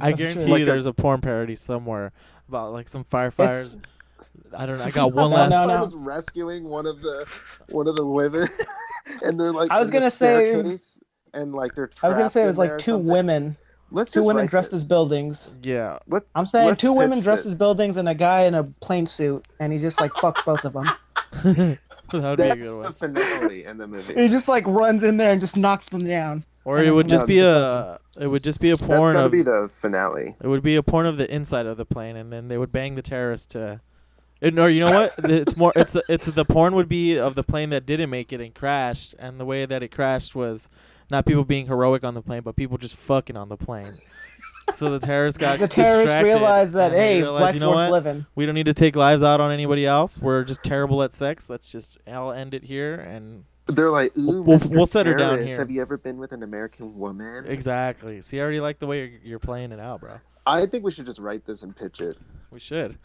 I guarantee. Like you, a- there's a porn parody somewhere about like some firefighters. I don't know. I got one No, last. no, no. is rescuing one of the one of the women, and they're like I was gonna say was- and like they're. I was gonna say it was like two something. women, Let's two women dressed this. as buildings. Yeah. What? I'm saying two women pitch dressed as buildings and a guy in a plain suit, and he just like fucks both of them. that would be a That's good the finale in the movie. He just like runs in there and just knocks them down. Or it would just be a. It would just be a porn gotta of. be the finale. It would be a porn of the inside of the plane, and then they would bang the terrorist to. It, or you know what? It's more. It's it's the porn would be of the plane that didn't make it and crashed, and the way that it crashed was not people being heroic on the plane, but people just fucking on the plane. so the terrorists got The terrorists realized that hey, realized, life's you know worth what? living. We don't need to take lives out on anybody else. We're just terrible at sex. Let's just I'll end it here and They're like, We'll- ooh, we'll- we'll set her down here. Have you ever been with an American woman? exactly. See, I already like the way you're, you're playing it out, bro. I think we should just write this and pitch it. We should.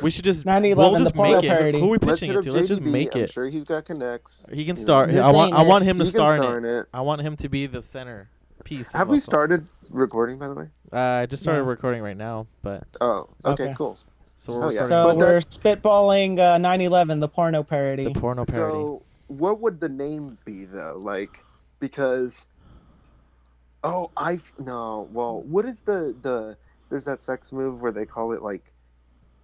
We should just 9/11, we'll the just porno make it. parody. Who are we pitching it up to? Let's just JDB. make I'm it. sure he's got connects. He can start. I want. ain't I want him He to can star in it. it. I want him to be the center piece. Have we started recording, by the way? Uh, I just started No. recording right now, but Oh, okay, Okay. cool. so we're Oh, yeah. So we're spitballing uh, 9/11, the porno parody. the porno parody. So, what would the name be though? Like, because oh, I no. Well, what is the the? There's that sex move where they call it like,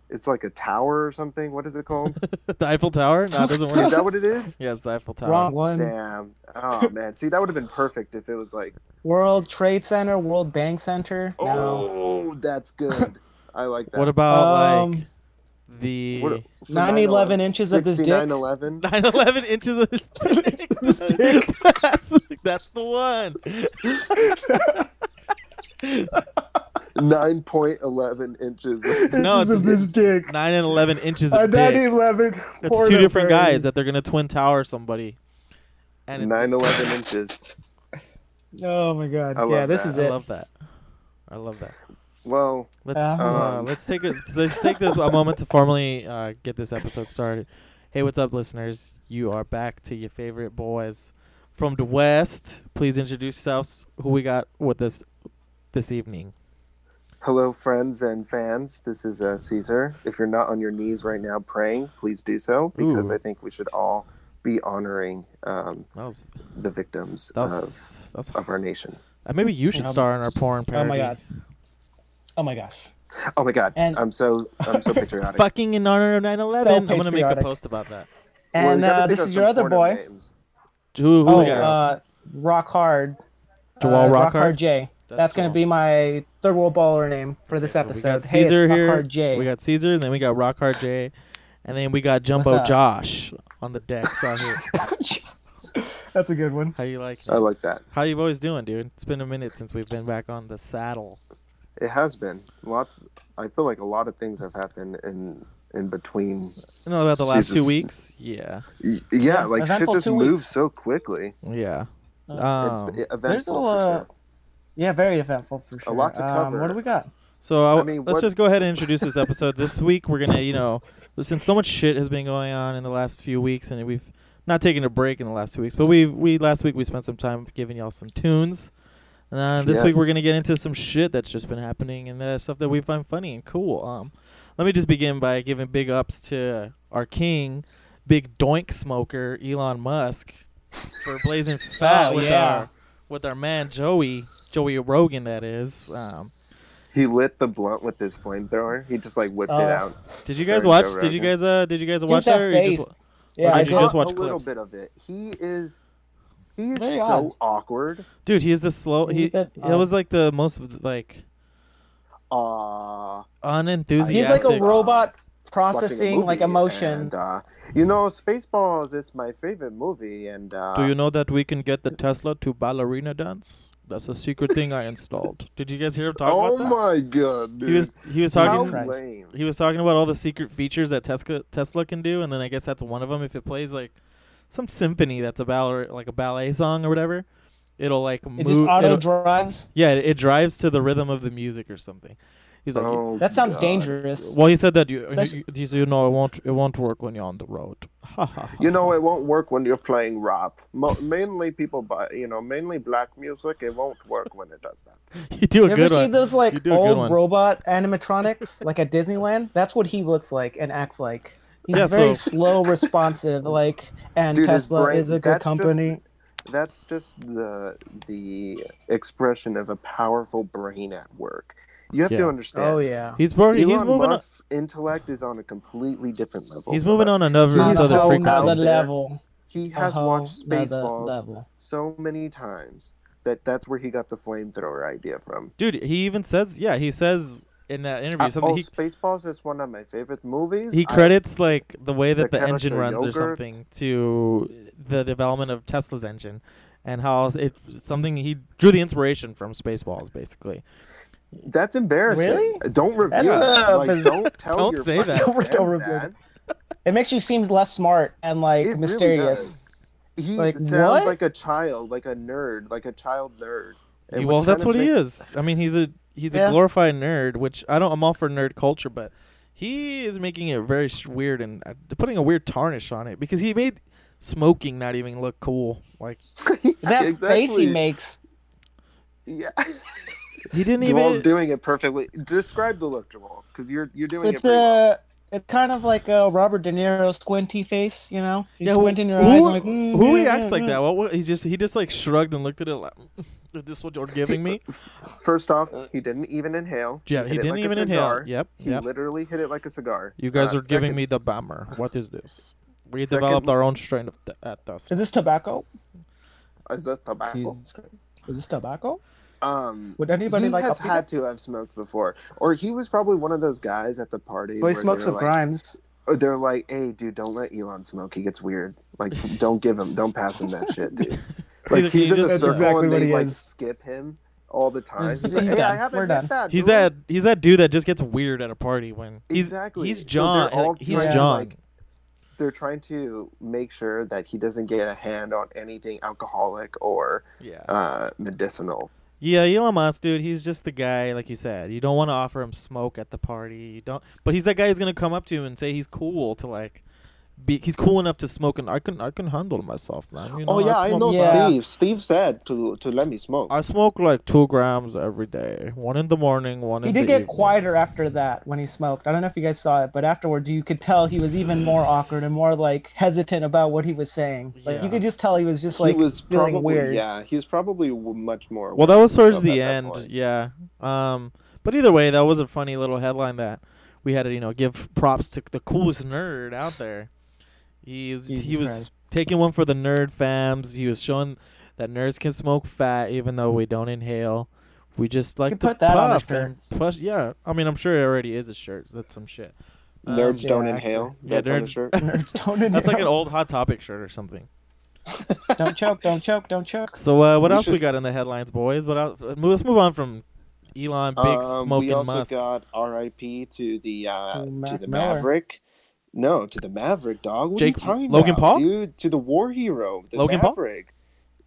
it's like a tower or something. What is it called? the Eiffel Tower? No, it doesn't work. is that what it is? yeah, it's the Eiffel Tower. Wrong one. Damn. Oh man. See, that would have been perfect if it was like, World Trade Center, World Bank Center. No. oh, that's good. I like that. What about Um, like the What- for 9/11 inches of his dick. 6911? 9/11 inches of his dick? That's, that's the one. Nine point eleven inches. No, it's- of his dick. Nine and eleven inches A of dick. 9/11 That's two different parody. guys that they're gonna twin tower somebody. And it- Nine eleven inches. Oh my god. I yeah, love this that. is it. I love that. I love that. Well, Let's uh, Um, let's take a let's take this, a moment to formally uh, get this episode started. Hey, what's up, listeners? You are back to your favorite boys from the West. Please introduce yourselves. Who we got with us this evening? hello, friends and fans. This is uh, Caesar. If you're not on your knees right now praying, please do so because Ooh. I think we should all be honoring um, was the victims that of, was of our nation. Uh, maybe you should Um, star in our porn parody. Oh my god. Oh my gosh. Oh my God, And- I'm so I'm so patriotic. Fucking in honor of 9/11. So I'm gonna make a post about that. And gotta uh, this is your other boy. names. Who, who Oh, we got? uh, Rock Hard. Joel uh, Rockhard? Rockhard J. That's, gonna be my third world baller name for this Okay, so episode. We got Caesar it's here. J. We got Caesar, and then we got Rock Hard J, and then we got Jumbo? Josh on the deck. out. That's a good one. How you like? I like that. How you boys doing, dude? It's been a minute since we've been back on the saddle. It has been lots. I feel like a lot of things have happened in in between. You know about the last two weeks? Yeah, Y- Yeah, like shit just two moves weeks. so quickly. yeah. Uh, Um, it's there's a eventful for sure. Yeah, very eventful for sure. A lot to Um, cover. what do we got? so I, I mean, let's what- just go ahead and introduce this episode. this week we're gonna, you know, since so much shit has been going on in the last few weeks, and we've not taken a break in the last two weeks, but we we last week we spent some time giving y'all some tunes. Uh, this week we're gonna get into some shit that's just been happening and uh, stuff that we find funny and cool. Um, let me just begin by giving big ups to our king, big doink smoker Elon Musk, for blazing fat Oh, with yeah. our with our man Joey Joey Rogan. That is. Um, He lit the blunt with his flamethrower. He just like whipped Oh. it out. did you guys watch? Did you guys uh? Did you guys Dude, watch that that? Or you just, face. wa- Yeah, did I you just Caught watch a little bit of it. He is. He is Very so odd. awkward. dude, he is the slow. He He did, it um, was like the most like Uh, unenthusiastic. He's like a robot watching a processing like emotion. And, uh, you know, Spaceballs is my favorite movie, and uh, Do you know that we can get the Tesla to ballerina dance? That's a secret thing I installed. Did you guys hear him talk oh about that? Oh my god, dude. He was he was How talking Christ. lame. he was talking about all the secret features that Tesla Tesla can do, and then I guess that's one of them. If it plays like some symphony that's a ballet like a ballet song or whatever, it'll like It move. just auto drives. yeah, it, it drives to the rhythm of the music or something. He's like, Oh, That sounds God. dangerous. well, he said that you, Especially- you, you know, it won't, it won't work when you're on the road. You know, it won't work when you're playing rap. Mo- mainly people buy, you know, mainly black music. It won't work when it does that. you do a You ever good see one. those like You do a old robot animatronics, like at Disneyland? That's what he looks like and acts like. He's Yeah, very so- slow, responsive, like, and Dude, Tesla brain- is a good that's just- company. That's just the the expression of a powerful brain at work. You have Yeah. to understand. Oh yeah. He's bro, he's Elon moving. On, Musk's intellect is on a completely different level. he's moving us. on another He's another so frequency. out level. He A has whole watched nother Spaceballs so many times that that's where he got the flamethrower idea from. Dude, he even says, yeah, he says in that interview Uh, something. oh, he, Spaceballs is one of my favorite movies. he I- credits like the way that the the, engine canister runs or something to the development of Tesla's engine, and how it's something he drew the inspiration from Spaceballs, basically. That's embarrassing. Really? Don't reveal That's, that. Like, don't tell Don't your say that. Don't- don't reveal that. It makes you seem less smart and like It really mysterious. does. He Like, sounds what? like a child, like a nerd, like a child nerd. And well, that's what of he is. I mean, he's a he's Yeah. a glorified nerd, which I don't. I'm all for nerd culture, but he is making it very weird and uh, putting a weird tarnish on it because he made smoking not even look cool. Like That exactly. face he makes. Yeah. he didn't Jamal's even. doing it perfectly. Describe the look, Jamal, because you're you're doing It's it pretty well. uh it's kind of like a Robert De Niro squinty face, you know? He's Yeah, who- squinting your eyes and like mm, who yeah, reacts yeah, like yeah. that? What, what? He just he just like shrugged and looked at it like, "Is this what you're giving me?" First off, he didn't even inhale. Yeah, he hit it didn't like even inhale. Yep, He yep. literally hit it like a cigar. You guys Uh, are giving me the bummer. What is this? We Second- developed our own strain of th- at dust. Is this tobacco? Is this tobacco? Is this tobacco? Um, Would anybody he like has had to have smoked before, or he was probably one of those guys at the party. Well, he where smokes with like, Grimes. They're like, "Hey, dude, don't let Elon smoke. He gets weird. Like, don't give him, don't pass him that shit, dude." Like He's- he's in the just- That's circle exactly and they like is. skip him all the time. He's- He's like, he's "Hey, done. I haven't We're hit done." that." He's dude." that he's that dude that just gets weird at a party when he's Exactly. he's John. they're all he's trying to, John. like, They're trying to make sure that he doesn't get a hand on anything alcoholic or yeah. uh, medicinal. Yeah, Elon Musk, dude, he's just the guy, like you said. You don't want to offer him smoke at the party. You don't, but he's that guy who's gonna come up to him and say he's cool to like, be. He's cool enough to smoke, and I can, I can handle myself, man. You know, oh yeah, I, smoke know Yeah. Steve. Steve said to to let me smoke. I smoke like two grams every day. One in the morning, one in the morning. He did get evening. quieter after that when he smoked. I don't know if you guys saw it, but afterwards you could tell he was even more awkward and more like hesitant about what he was saying. Like Yeah. you could just tell he was just he like was feeling probably weird. yeah. He was probably much more. Well, that was towards the end, point. yeah. Um, but either way, that was a funny little headline that we had to, you know, give props to the coolest nerd out there. He's he was Christ. taking one for the nerd fams. He was showing that nerds can smoke fat even though we don't inhale. We just like could to put that on a puff shirt. and push. Yeah, I mean, I'm sure it already is a shirt. That's some shit. Um, Nerds don't yeah, inhale. Yeah, That's on the nerds- shirt. Nerds don't That's like an old Hot Topic shirt or something. don't choke, don't choke, don't choke. So uh, what We else we got in the headlines, boys? What else? uh, Let's move on from Elon, big Um, smoking we also Musk. got R.I.P. to the uh, To to the Miller. Maverick. No, to the Maverick dog. What Jake- are you talking Logan about, Paul? dude? To the war hero, the Logan Paul? Maverick,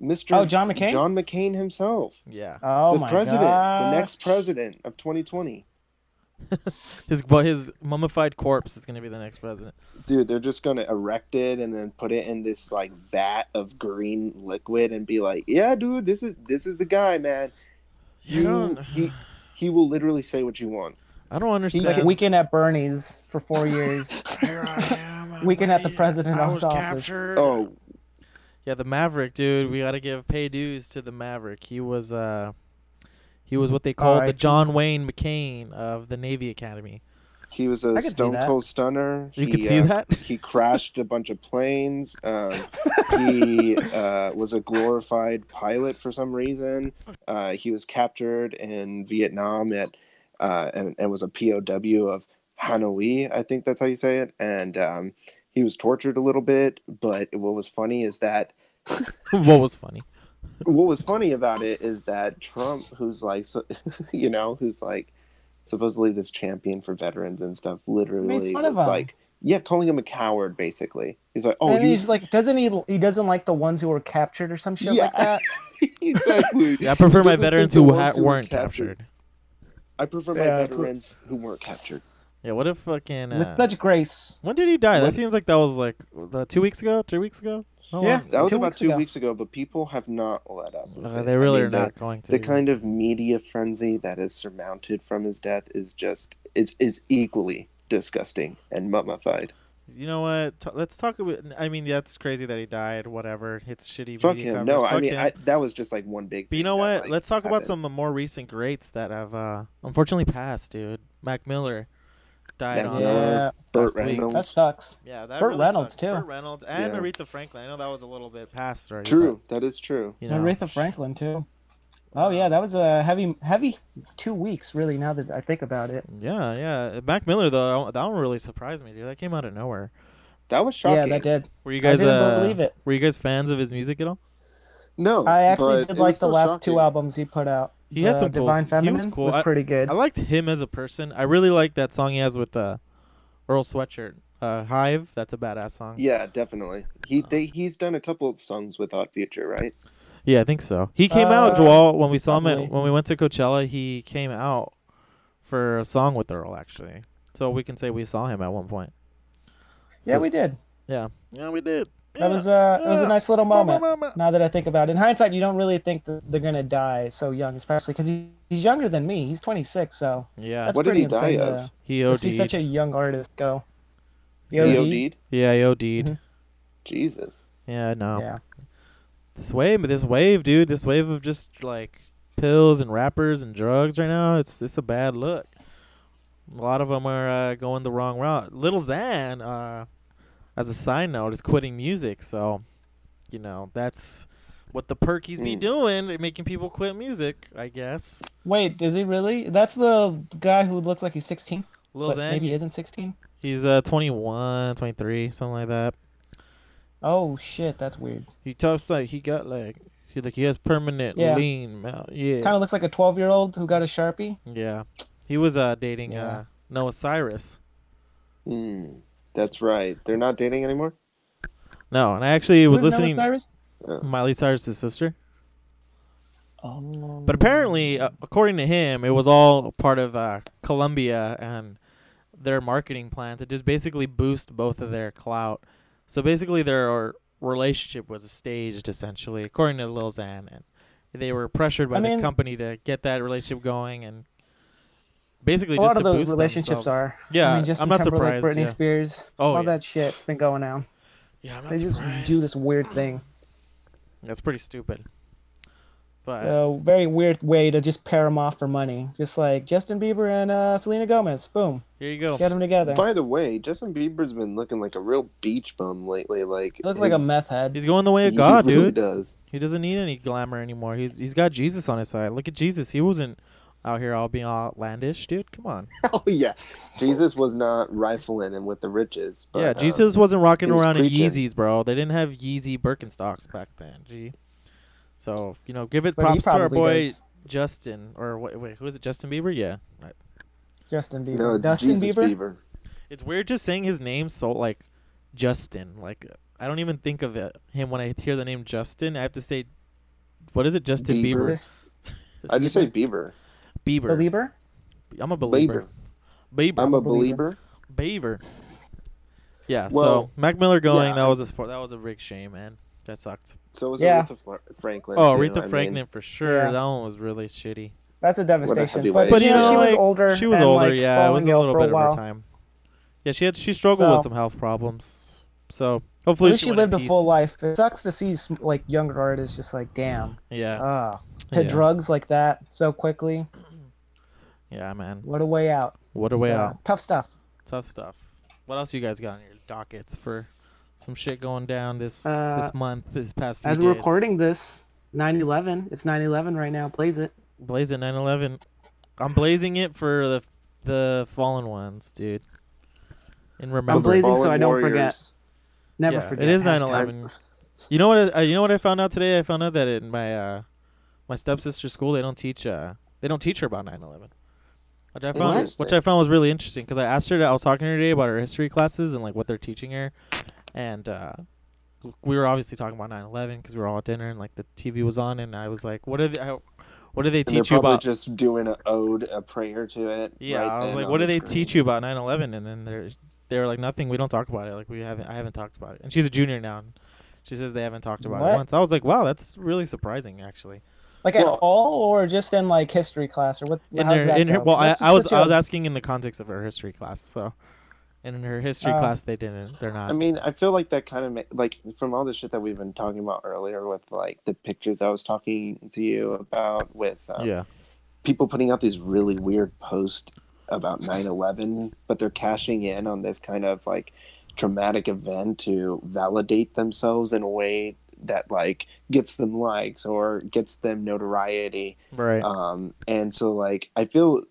Mr. Oh, John McCain? John McCain himself, Yeah, Oh the my president, god. the next president of 2020. his but his mummified corpse is gonna be the next president. Dude, they're just gonna erect it and then put it in this like vat of green liquid and be like, "Yeah, dude, this is this is the guy, man. You You he he will literally say what you want." I don't understand. Like weekend at Bernie's for four years. Here I am. Weekend at the ready. president I of was office. captured. Oh, yeah, the Maverick, dude. We gotta give pay dues to the Maverick. He was uh, he was what they called the John Wayne McCain of the Navy Academy. he was a stone cold stunner. You he, could see uh, that. he crashed a bunch of planes. Um, he uh, was a glorified pilot for some reason. Uh, he was captured in Vietnam at uh, and, and was a POW of Hanoi. I think that's how you say it. And um, he was tortured a little bit. But what was funny is that what was funny? what was funny about it is that Trump, who's like, so, you know, who's like supposedly this champion for veterans and stuff, literally fun of was like, yeah, calling him a coward, basically. He's like, oh, and you he's like, doesn't he? He doesn't like the ones who were captured or some shit Yeah. like that. exactly. Yeah, I prefer my veterans who ha- who were weren't captured- captured. I prefer my Yeah, it's- veterans who weren't captured. Yeah, what if fucking With uh, such grace. when did he die? That seems like that was like uh, two weeks ago, three weeks ago. How Yeah. long? That was Two about weeks two ago. weeks ago, but people have not let up. Uh, it. they I really mean, are the, not going to. The kind of media frenzy that is surmounted from his death is just is is equally disgusting and mummified. You know what? T- let's talk about. I mean, that's crazy that he died. Whatever. It's shitty. Fuck him. coverage. No, I mean. I, that was just like one big. But you know that, what? like, Let's talk about some more recent greats that have uh, unfortunately passed, dude. Mac Miller died Mac on. Miller. Uh, Yeah, Burt last week. Reynolds. that sucks. yeah, that Burt really Reynolds, sucked. too. Burt Reynolds and Yeah. Aretha Franklin. I know that was a little bit past already. True, that is true. But, you know, Aretha Franklin too. Oh yeah, that was a heavy, heavy two weeks. Really, now that I think about it. Yeah, yeah. Mac Miller though, that one really surprised me, dude. That came out of nowhere. That was shocking. Yeah, that did. Were you guys? I guys? didn't uh, believe it. Were you guys fans of his music at all? No, I actually but did like the last shocking. two albums he put out. He had The some cool- Divine he was Feminine cool. I- pretty good. I liked him as a person. I really like that song he has with uh, Earl Sweatshirt, uh, Hive. That's a badass song. Yeah, definitely. He they, he's done a couple of songs with Odd Future, right? Yeah, I think so. He came out, Uh, Joel, when we saw him probably. at, when we went to Coachella. He came out for a song with Earl, actually. So we can say we saw him at one point. yeah, So- we did. Yeah, yeah, we did. That was uh, it was a nice little moment. Mama. Now that I think about it, in hindsight, you don't really think that they're gonna die so young, especially because he, he's younger than me. He's 26, so Yeah, that's What did pretty he die insane of? to, he to see OD'd. such a young artist go. He He OD'd? OD'd? Yeah, he OD'd. Mhm. Jesus. Yeah, no. Yeah. This wave, this wave, dude, this wave of just like pills and rappers and drugs right now, it's it's a bad look. A lot of them are uh, going the wrong route. Lil Xan, uh, as a side note, is quitting music, so you know that's what the perkies be Mm. doing. They're making people quit music, I guess. Wait, is he really? That's the guy who looks like he's 16, Lil but Xan, maybe he isn't 16. he's uh 21, 23, something like that. Oh shit, that's weird. He talks like he got like he like he has permanent Yeah. lean mouth. Yeah. Kind of looks like a 12 year old who got a sharpie. Yeah, he was uh dating Yeah. uh Noah Cyrus. Hmm. That's right. They're not dating anymore. No, and I actually was Who's Noah listening Cyrus? Miley Cyrus's sister. Oh. But apparently, uh, according to him, it was all part of uh, Columbia and their marketing plan to just basically boost both of their clout. So basically, their relationship was staged, essentially, according to Lil Xan, and they were pressured by I the mean- company to get that relationship going, and basically a just lot of those relationships themselves. are. Yeah, I mean, Justin I'm not Timberlake, surprised. Britney yeah. Spears, Oh, all yeah. that shit's been going on. Yeah, I'm not They just do this weird thing. That's pretty stupid. But A very weird way to just pair them off for money. Just like Justin Bieber and uh, Selena Gomez. Boom. here you go. Get them together. By the way, Justin Bieber's been looking like a real beach bum lately. Like He looks like a meth head. He's going the way of he God, really dude. does. He doesn't need any glamour anymore. He's he's got Jesus on his side. Look at Jesus. He wasn't out here all being outlandish, dude. Come on. Oh yeah, Jesus was not rifling him with the riches. But, yeah, uh, Jesus wasn't rocking he was around preaching. in Yeezys, bro. They didn't have Yeezy Birkenstocks back then. Gee. So you know, give it But props to our boy does. Justin, or wait, wait, who is it? Justin Bieber? Yeah. Right. Justin Bieber. No, it's Dustin Jesus Bieber? Bieber. It's weird just saying his name so like Justin. Like I don't even think of it, him when I hear the name Justin. I have to say, what is it? Justin Bieber. Bieber. I just say Bieber. Bieber. Belieber? I'm a believer. Bieber. Bieber. I'm a believer. believer. Beaver. Yeah. so Mac Miller going. yeah, that I- was a. That was a big shame, man. That sucked. So was Yeah. Aretha Franklin. Oh, too, Aretha I mean. Franklin for sure. Yeah. That one was really shitty. That's a devastation. heavyweight. But, But you you know, know, she was older. She was and, older. like, yeah, it falling was a little for bit of her time. Yeah, she had she struggled So- with some health problems. So hopefully least she lived a full life. It sucks to see sm- like younger artists just like, damn, Yeah. ah, to yeah. drugs like that so quickly. Yeah, man. What a way out. What a way So, out. Tough stuff. Tough stuff. What else you guys got on your dockets for some shit going down this Uh, this month, this past few As we're recording this, 9/11. It's 9/11 right now. Plays it. Blaze it 9/11. I'm blazing it for the the fallen ones, dude. And remember, I'm remember, blazing so I don't Warriors. forget. Never yeah, forget. It is 9/11. You know what? I, uh, you know what I found out today? I found out that in my uh, my stepsister's school they don't teach uh they don't teach her about 9/11. Which I found which I found was really interesting because I asked her. To, I was talking to her today about her history classes and like what they're teaching her, and uh, we were obviously talking about 9/11 because we were all at dinner and like the TV was on and I was like, what are the I, what do they teach you probably about? just doing an ode, a prayer to it. yeah, right I was like, on what do the they screen. teach you about 9/11? And then they're they're like, nothing. We don't talk about it. Like we haven't. I haven't talked about it. And she's a junior now. And she says they haven't talked about What? it once. I was like, wow, that's really surprising, actually. Like Well- at all, or just in like history class, or what? In her, that in her, well, I, That's I was such I a- was asking in the context of her history class. So, and in her history Oh. class, they didn't. They're not. I mean, I feel like that kind of ma- like from all the shit that we've been talking about earlier with like the pictures I was talking to you about with um, yeah, people putting out these really weird posts about 9/11, but they're cashing in on this kind of like traumatic event to validate themselves in a way that like gets them likes or gets them notoriety right. um and so like i feel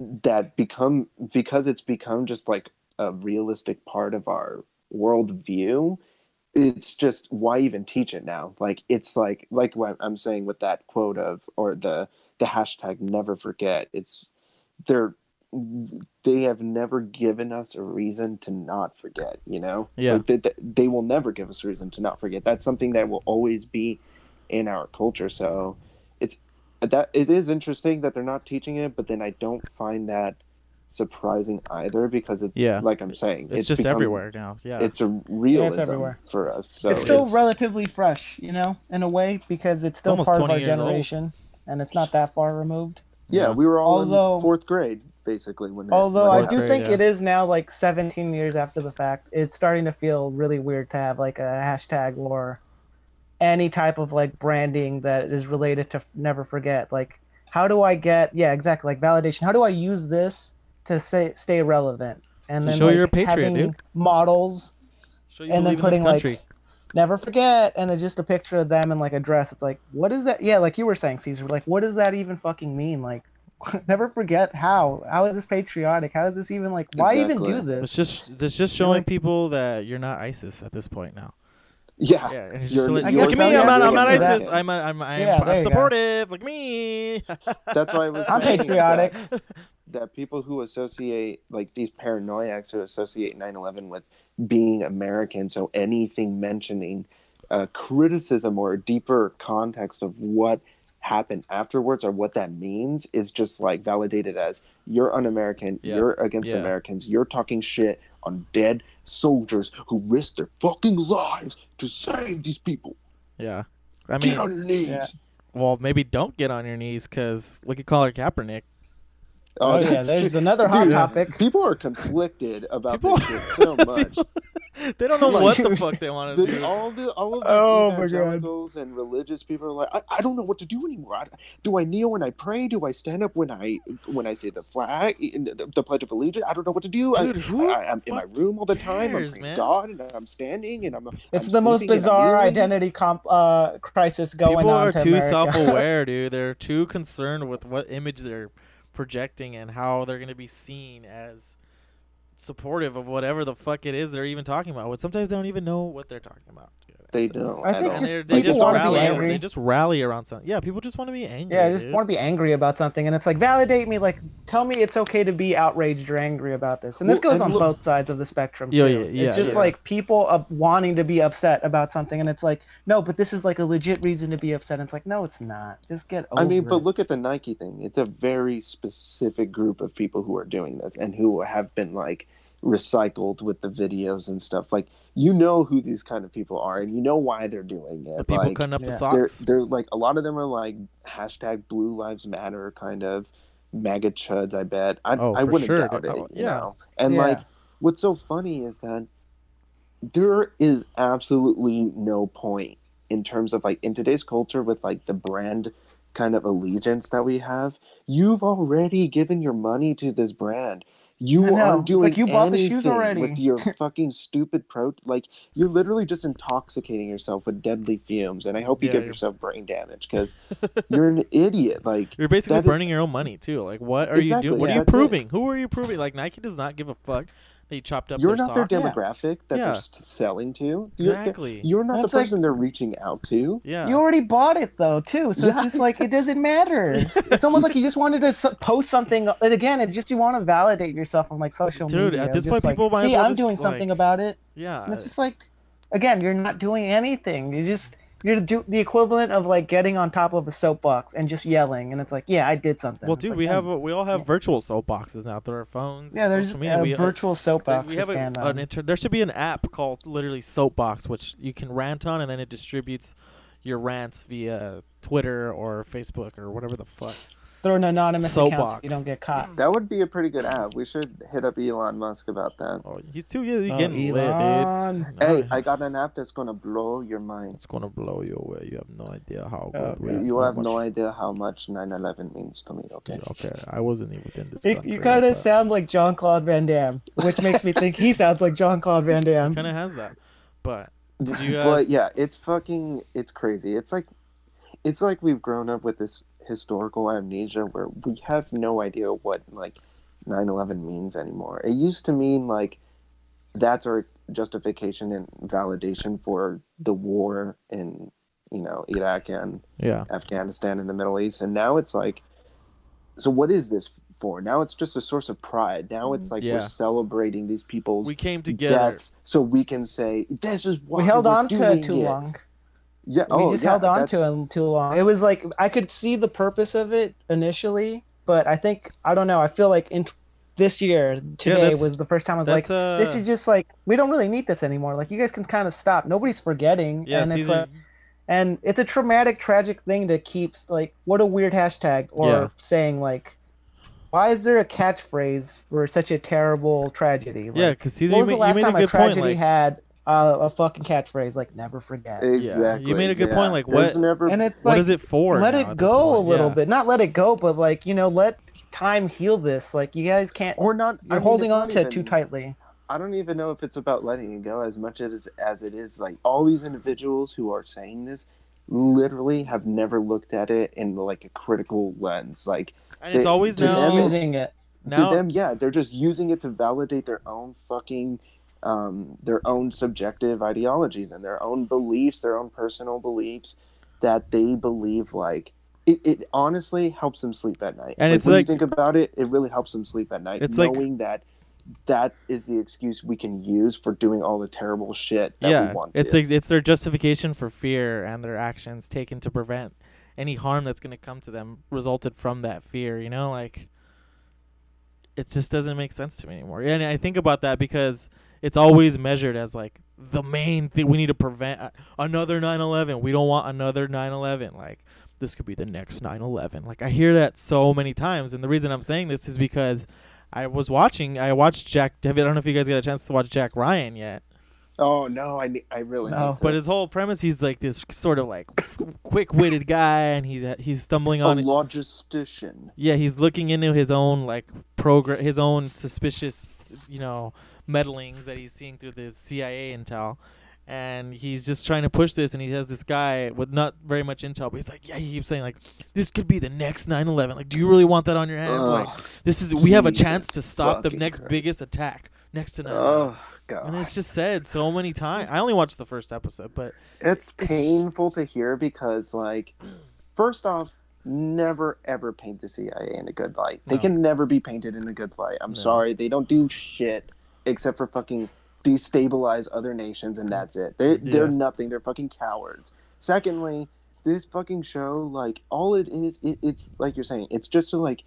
that become because it's become just like a realistic part of our worldview it's just why even teach it now? Like it's like like what i'm saying with that quote of or the the hashtag never forget it's they're they have never given us a reason to not forget you know? Yeah. like they, they, they will never give us a reason to not forget. That's something that will always be in our culture. So it's that it is interesting that they're not teaching it but then i don't find that surprising either because it's Yeah. like i'm saying it's, just become- everywhere now. Yeah. it's a realism everywhere. for us so it's still it's- relatively fresh, you know, in a way, because it's still almost part of our years old. generation, and it's not that far removed. yeah, Yeah. we were all Although- in fourth grade basically when it- Although when I do grade, think yeah. it is now like 17 years after the fact. It's starting to feel really weird to have like a hashtag or any type of like branding that is related to never forget. Like, how do I get yeah exactly like validation? How do I use this to say stay relevant? And To then show like, you're a patriot, having dude. models Show you and then believe in this putting, like, never forget and then just a picture of them in like a dress it's like what is that yeah like you were saying caesar like what does that even fucking mean like never forget how how is this patriotic how is this even like why even do this? It's just it's just showing like- people that you're not ISIS at this point now. Yeah Yeah, and it's You're- just like, look at me, I'm not, I'm not ISIS. I'm, a, I'm, I'm, Yeah, I'm you go. supportive. Look at me. that's why i was i'm patriotic that, that people who associate like these paranoiacs who associate 9-11 with being american so anything mentioning uh, criticism or a deeper context of what happened afterwards or what that means is just like validated as you're un-american Yeah. you're against americans you're talking shit on dead soldiers who risked their fucking lives to save these people yeah. I get mean, on your knees Yeah. well, maybe don't get on your knees because look at Colin Kaepernick. Oh, yeah there's another hot Dude, topic People are conflicted about People- this shit so much. they don't know Like- what the fuck they want to The- do. all the all of these Oh evangelicals and religious people are like, I, I don't know what to do anymore. I, do I kneel when I pray? Do I stand up when I when I say the flag, in the, the Pledge of Allegiance? I don't know what to do. Dude, I, who I, I'm in my room all the time. I'm man? God and I'm standing and I'm. it's I'm the most sleeping and I'm bizarre identity comp uh crisis going People on People are to too America. self-aware, dude. They're too concerned with what image they're projecting and how they're gonna be seen as supportive of whatever the fuck it is they're even talking about. But sometimes they don't even know what they're talking about. Dude. They don't. I think just they're- they just it's wanna be rally. angry. They just rally around something. Yeah, people just want to be angry. Yeah, I just dude. want to be angry about something, and it's like validate me. Like, tell me it's okay to be outraged or angry about this. And this Well, goes and on look- both sides of the spectrum Yeah, too. yeah, yeah, it's just yeah. like people uh, wanting to be upset about something, and it's like, no, but this is like a legit reason to be upset. And it's like, no, it's not. Just get over I mean, but it. look at the Nike thing. It's a very specific group of people who are doing this and who have been like recycled with the videos and stuff. Like you know who these kind of people are and you know why they're doing it. the people like, cutting up the yeah. they're socks. they're like a lot of them are like hashtag Blue Lives Matter kind of mega chuds. I bet. I Oh, I for wouldn't sure. doubt it. Oh, You yeah. know, and Yeah. like what's so funny is that there is absolutely no point in terms of like in today's culture with like the brand kind of allegiance that we have. You've already given your money to this brand. You I know. aren't doing like you bought the shoes already. with your fucking stupid pro. Like you're literally just intoxicating yourself with deadly fumes, and I hope you Yeah, give you're- yourself brain damage because you're an idiot. Like You're basically that is- burning your own money too. Like, what are you doing? What yeah, are you that's it. proving? Who are you proving? Like, Nike does not give a fuck that you chopped up you're their not their socks. Yeah. demographic that Yeah. they're selling to. You're, Exactly. you're not That's the like- person they're reaching out to. Yeah. You already bought it though, too. So Yeah, it's just like it doesn't matter. it's almost like you just wanted to post something. And again, it's just you want to validate yourself on like social Dude, media. Dude, at this point, like, people might as see, well I'm just, doing something about it. yeah. And it's just like, again, you're not doing anything. You just You're do the equivalent of like getting on top of a soapbox and just yelling, and it's like, yeah, I did something. Well, It's dude, like, we "Oh, have a, we all have virtual soapboxes now through our phones. yeah, there's media. a we, uh, virtual soapbox we have a, stand an inter- there should be an app called literally Soapbox, which you can rant on, and then it distributes your rants via Twitter or Facebook or whatever the fuck. Through an anonymous account so Soapbox. you don't get caught. That would be a pretty good app. We should hit up Elon Musk about that. Oh, he's too yeah, he's Oh, getting lit, Elon. dude. Hey, I got an app that's gonna blow your mind. it's gonna blow you away. You have no idea how Oh, good we You, are, you how have no idea how much 9/11 means to me. Okay. Okay, I wasn't even in this. You, country, you kind of but sound like John Claude Van Damme, which makes me think he sounds like John Claude Van Damme. Kind of has that, but Did you guys- But yeah, it's fucking it's crazy. It's like it's like we've grown up with this historical amnesia where we have no idea what like 9/11 means anymore. It used to mean like that's our justification and validation for the war in you know Iraq and yeah, Afghanistan and the Middle East, and now it's like, so what is this for? Now it's just a source of pride. Now it's mm-hmm. like Yeah. we're celebrating these people's we came together. deaths, so we can say this is why we held we're on to it too it." long. Yeah, we oh, just yeah, held on to him too long. It was like I could see the purpose of it initially, but I think I don't know. I feel like in this year today that's- was the first time I was like, uh, this is just like we don't really need this anymore. Like you guys can kind of stop. Nobody's forgetting, yeah, and it's like, and it's a traumatic, tragic thing to keep like what a weird hashtag or Yeah. saying like, why is there a catchphrase for such a terrible tragedy? Like, yeah, because Caesar, When you was the made, last time a a good point. tragedy Like, had uh, a fucking catchphrase like "never forget"? Exactly. you made a good yeah. point, like, There's what- never And it's like is it for? let it go a little Yeah. bit not let it go but like you know let time heal this like you guys can't or not. you're I mean, holding on not to it too tightly I don't even know if it's about letting it go as much as as it is like all these individuals who are saying this literally have never looked at it in like a critical lens. Like And it's They- always to just them, using it now to them, yeah, they're just using it to validate their own fucking um, their own subjective ideologies and their own beliefs, their own personal beliefs that they believe like it, it honestly helps them sleep at night. And it's when like- you think about it, it really helps them sleep at night, It's like- knowing that that is the excuse we can use for doing all the terrible shit that yeah, we want it's like it's their justification for fear and their actions taken to prevent any harm that's going to come to them resulted from that fear. You know, like it just doesn't make sense to me anymore. And I think about that because it's always measured as like the main thing we need to prevent uh, another 9/11. We don't want another 9/11. Like this could be the next 9/11. Like I hear that so many times, and the reason I'm saying this is because I was watching. I watched Jack. I don't know if you guys got a chance to watch Jack Ryan yet. oh no, I ne- I really No. need to. But his whole premise, he's like this sort of like quick-witted guy, and he's he's stumbling on a logistician. yeah, he's looking into his own like program, his own suspicious, you know, meddlings that he's seeing through the CIA intel, and he's just trying to push this. And he has this guy with not very much intel, but he's like, yeah, he keeps saying like, this could be the next 9/11. Like, do you really want that on your hands? Like, this is we have a chance to stop the next Christ. biggest attack next to 9/11. Oh god. And it's just said so many times. I only watched the first episode, but It's It's- painful to hear because, like, first off, never ever paint the CIA in a good light. They No. can never be painted in a good light. I'm No. sorry, they don't do shit except for fucking destabilize other nations, and that's it. They they're nothing. They're fucking cowards. Secondly, this fucking show, like, all it is, it, it's like you're saying, it's just to like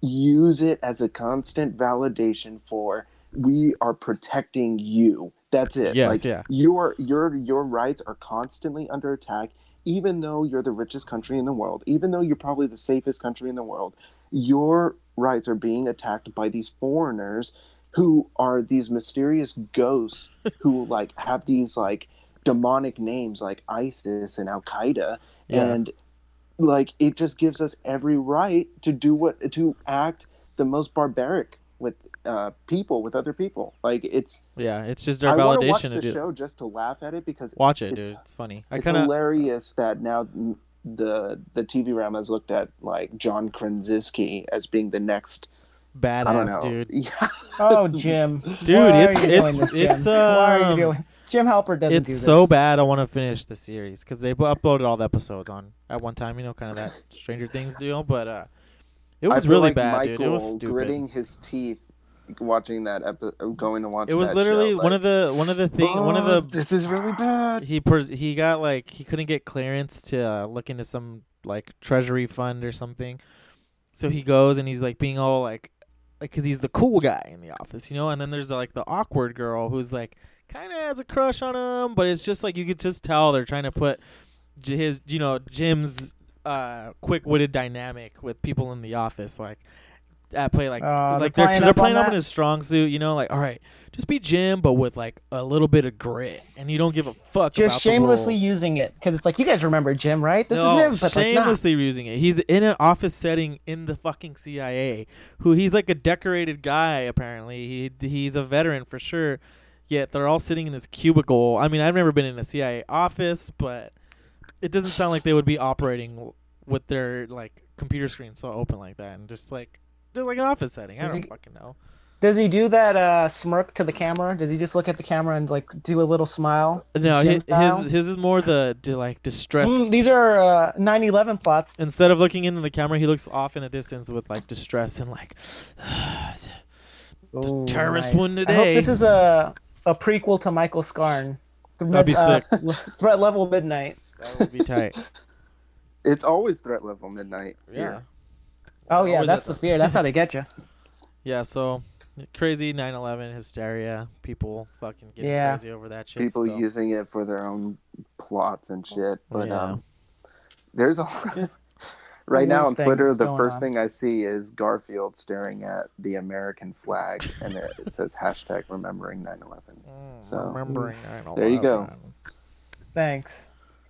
use it as a constant validation for we are protecting you. That's it. Yes, like yeah. your your your rights are constantly under attack even though you're the richest country in the world, even though you're probably the safest country in the world, your rights are being attacked by these foreigners who are these mysterious ghosts who like have these like demonic names like ISIS and Al Qaeda Yeah. and like it just gives us every right to do what to act the most barbaric with uh, people with other people like it's yeah, it's just their I want to watch validation to the show just to laugh at it because Watch it, it's- dude. It's funny. I it's kind of hilarious that now the the TV realm has looked at like John Krasinski as being the next. I badass, dude. Yeah, oh jim Dude, Why it's- it's- this, it's, Jim? why are um, you doing jim halpert doesn't do It's this so bad. I want to finish the series because they uploaded all the episodes on at one time. You know, kind of that Stranger Things deal. But uh, it was really like bad, Michael dude. It was stupid. gritting his teeth watching that episode, going to watch. It was that literally show, one of the one of the thing one of "Oh, the This is really bad. he pers- he got like he couldn't get clearance to uh, look into some like treasury fund or something so he goes and he's like being all like like because he's the cool guy in the office you know? And then there's like the awkward girl who's like kind of has a crush on him but it's just like you could just tell they're trying to put his you know jim's uh quick-witted dynamic with people in the office like at play like Uh, like they're they're, playing they're up on playing up in that? his strong suit you know like all right just be Jim, but with like a little bit of grit, and you don't give a fuck. about Just the shamelessly rules. using it because it's like you guys remember Jim, right? This no, is him, but like, nah. shamelessly using it. He's in an office setting in the fucking CIA. Who he's like a decorated guy. Apparently, he he's a veteran for sure. Yet they're all sitting in this cubicle. I mean, I've never been in a CIA office, but it doesn't sound like they would be operating with their like computer screen so open like that, and just like just like an office setting. I Did don't you- fucking know. Does he do that uh, smirk to the camera? Does he just look at the camera and like do a little smile? No, Jim his, style? his his is more the to like distressed. Mm, these are uh, 9/11 plots. instead of looking into the camera, he looks off in a distance with like distress and like. Ooh, terrorist nice. one I hope today. this is a a prequel to Michael Scarn. That'd be uh, Threat level midnight. That would be tight. It's always threat level midnight. Yeah. here. Oh yeah, that's at the the- fear. That's how they get you. Yeah. So crazy 9/11 hysteria. People fucking getting Yeah. crazy over that shit. People still. using it for their own plots and shit. But Yeah. um, there's a right now on Twitter. The first on. thing I see is Garfield staring at the American flag, and it, it says hashtag remembering 9/11. Mm, So, remembering there you go. Thanks.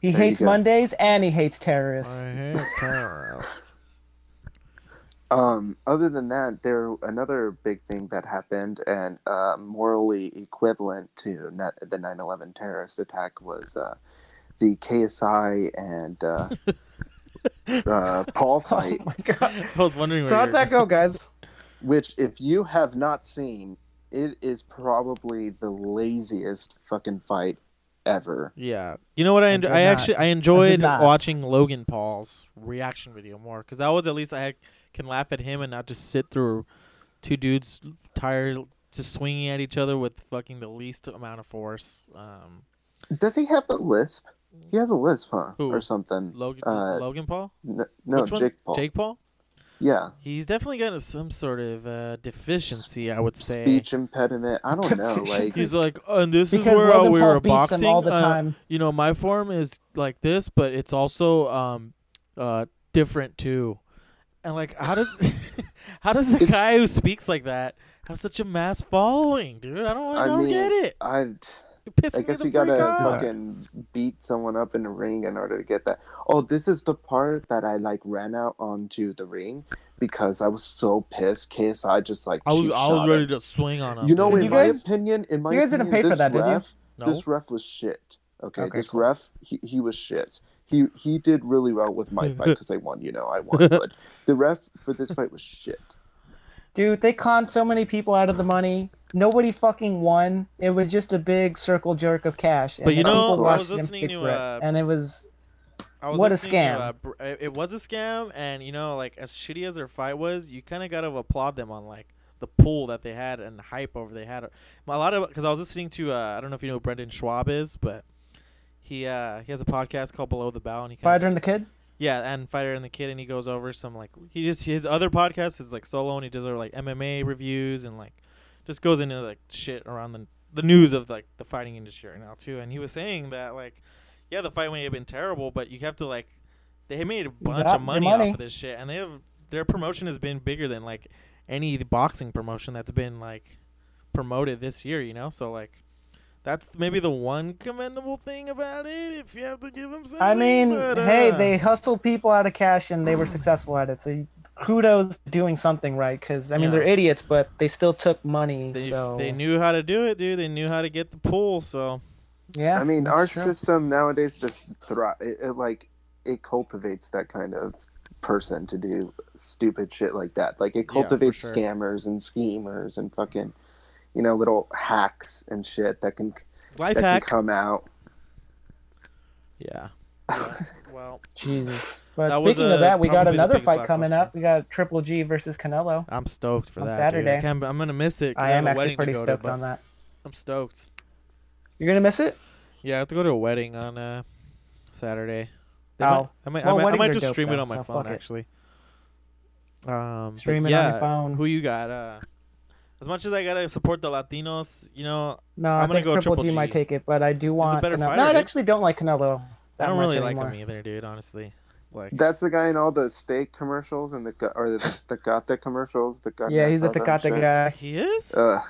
He There hates. Mondays and he hates terrorists. I hate terrorists. Um, other than that, there another big thing that happened and uh, morally equivalent to net, the 9/11 terrorist attack was uh, the KSI and uh, uh, Paul Oh fight. my god. I was wondering. So how'd that go, guys? which if you have not seen it is probably the laziest fucking fight ever Yeah, you know what I I enjoy? I, not. actually I enjoyed not. watching Logan Paul's reaction video more because that was at least I had, can laugh at him and not just sit through two dudes tired just swinging at each other with fucking the least amount of force. Um, does he have the lisp he has a lisp huh Who? or something Logan Uh, Logan Paul. N- no Which one's- jake paul Jake Paul. Yeah He's definitely got a, some sort of uh, deficiency, I would say. speech impediment i don't know like He's like, oh, and this Because is where uh, Logan we Paul were boxing. all the uh, time. you know, my form is like this, but it's also um, uh, different too. And like, how does how does the It's- guy who speaks like that have such a mass following, dude? I don't, I, I don't mean, get it. i It pisses I guess you gotta off. fucking beat someone up in the ring in order to get that. Oh, this is the part that I like ran out onto the ring because I was so pissed. KSI just like I was I was ready him. to swing on him. You know, dude. in You my guys- opinion, in my you guys didn't opinion, pay for this that, did you? no. this ref was shit. Okay, Okay, this cool. ref, he, he was shit. He he did really well with my fight because I won. You know, I won. But the ref for this fight was shit. Dude, they conned so many people out of the money. Nobody fucking won. It was just a big circle jerk of cash. But you know, people I was listening to, it. uh, and it was I was What a listening to, scam. uh, it was a scam, and you know, like as shitty as their fight was, you kind of got to applaud them on like the pull that they had and the hype over they had. A lot of because I was listening to uh, I don't know if you know who Brendan Schaub is, but he uh, he has a podcast called Below the Belt, and he and the Kid. Yeah, and Fighter and the Kid, and he goes over some like he just his other podcast is like solo, and he does like MMA reviews and like just goes into like shit around the the news of like the fighting industry right now too. And he was saying that like yeah, the fight may have been terrible, but you have to like they made a bunch of money, money. off of this shit, and they have their promotion has been bigger than like any boxing promotion that's been like promoted this year. You know, so like. That's maybe the one commendable thing about it, if you have to give them something. I mean, but, hey, uh, they hustled people out of cash and they were successful at it. So you- kudos doing something right. Because I mean, Yeah. they're idiots, but they still took money. They, so they knew how to do it, dude. They knew how to get the pool. So yeah. I mean, our true. system nowadays just thrive. It, it like it cultivates that kind of person to do stupid shit like that. Like it for cultivates sure. scammers and schemers and fucking, you know, little hacks and shit that can life that hack. can come out. Yeah. yeah. Well, Jesus. But That speaking uh, of that, we got another fight coming up. We got Triple G versus Canelo. I'm stoked for On that. Dude. Saturday. I am gonna miss it. 'cause I have am a actually pretty stoked to, on that. I'm stoked. You're gonna miss it? Yeah, I have to go to a wedding on uh, Saturday. They Oh. might, I might, Well, I might, I might just dope, stream it on my so phone actually. Um, but Stream it on yeah, your phone. Who you got? Uh, as much as I gotta support the Latinos, you know, No, I'm i gonna think go Triple Triple G, might G. take it, but I do want. better Canelo. fighter, no, I actually don't like Canelo. I don't much really like anymore. him either, dude. Honestly, like That's the guy in all the steak commercials and the or the Tecate commercials. The carne Yeah, he's the asada Tecate guy. he is. Ugh.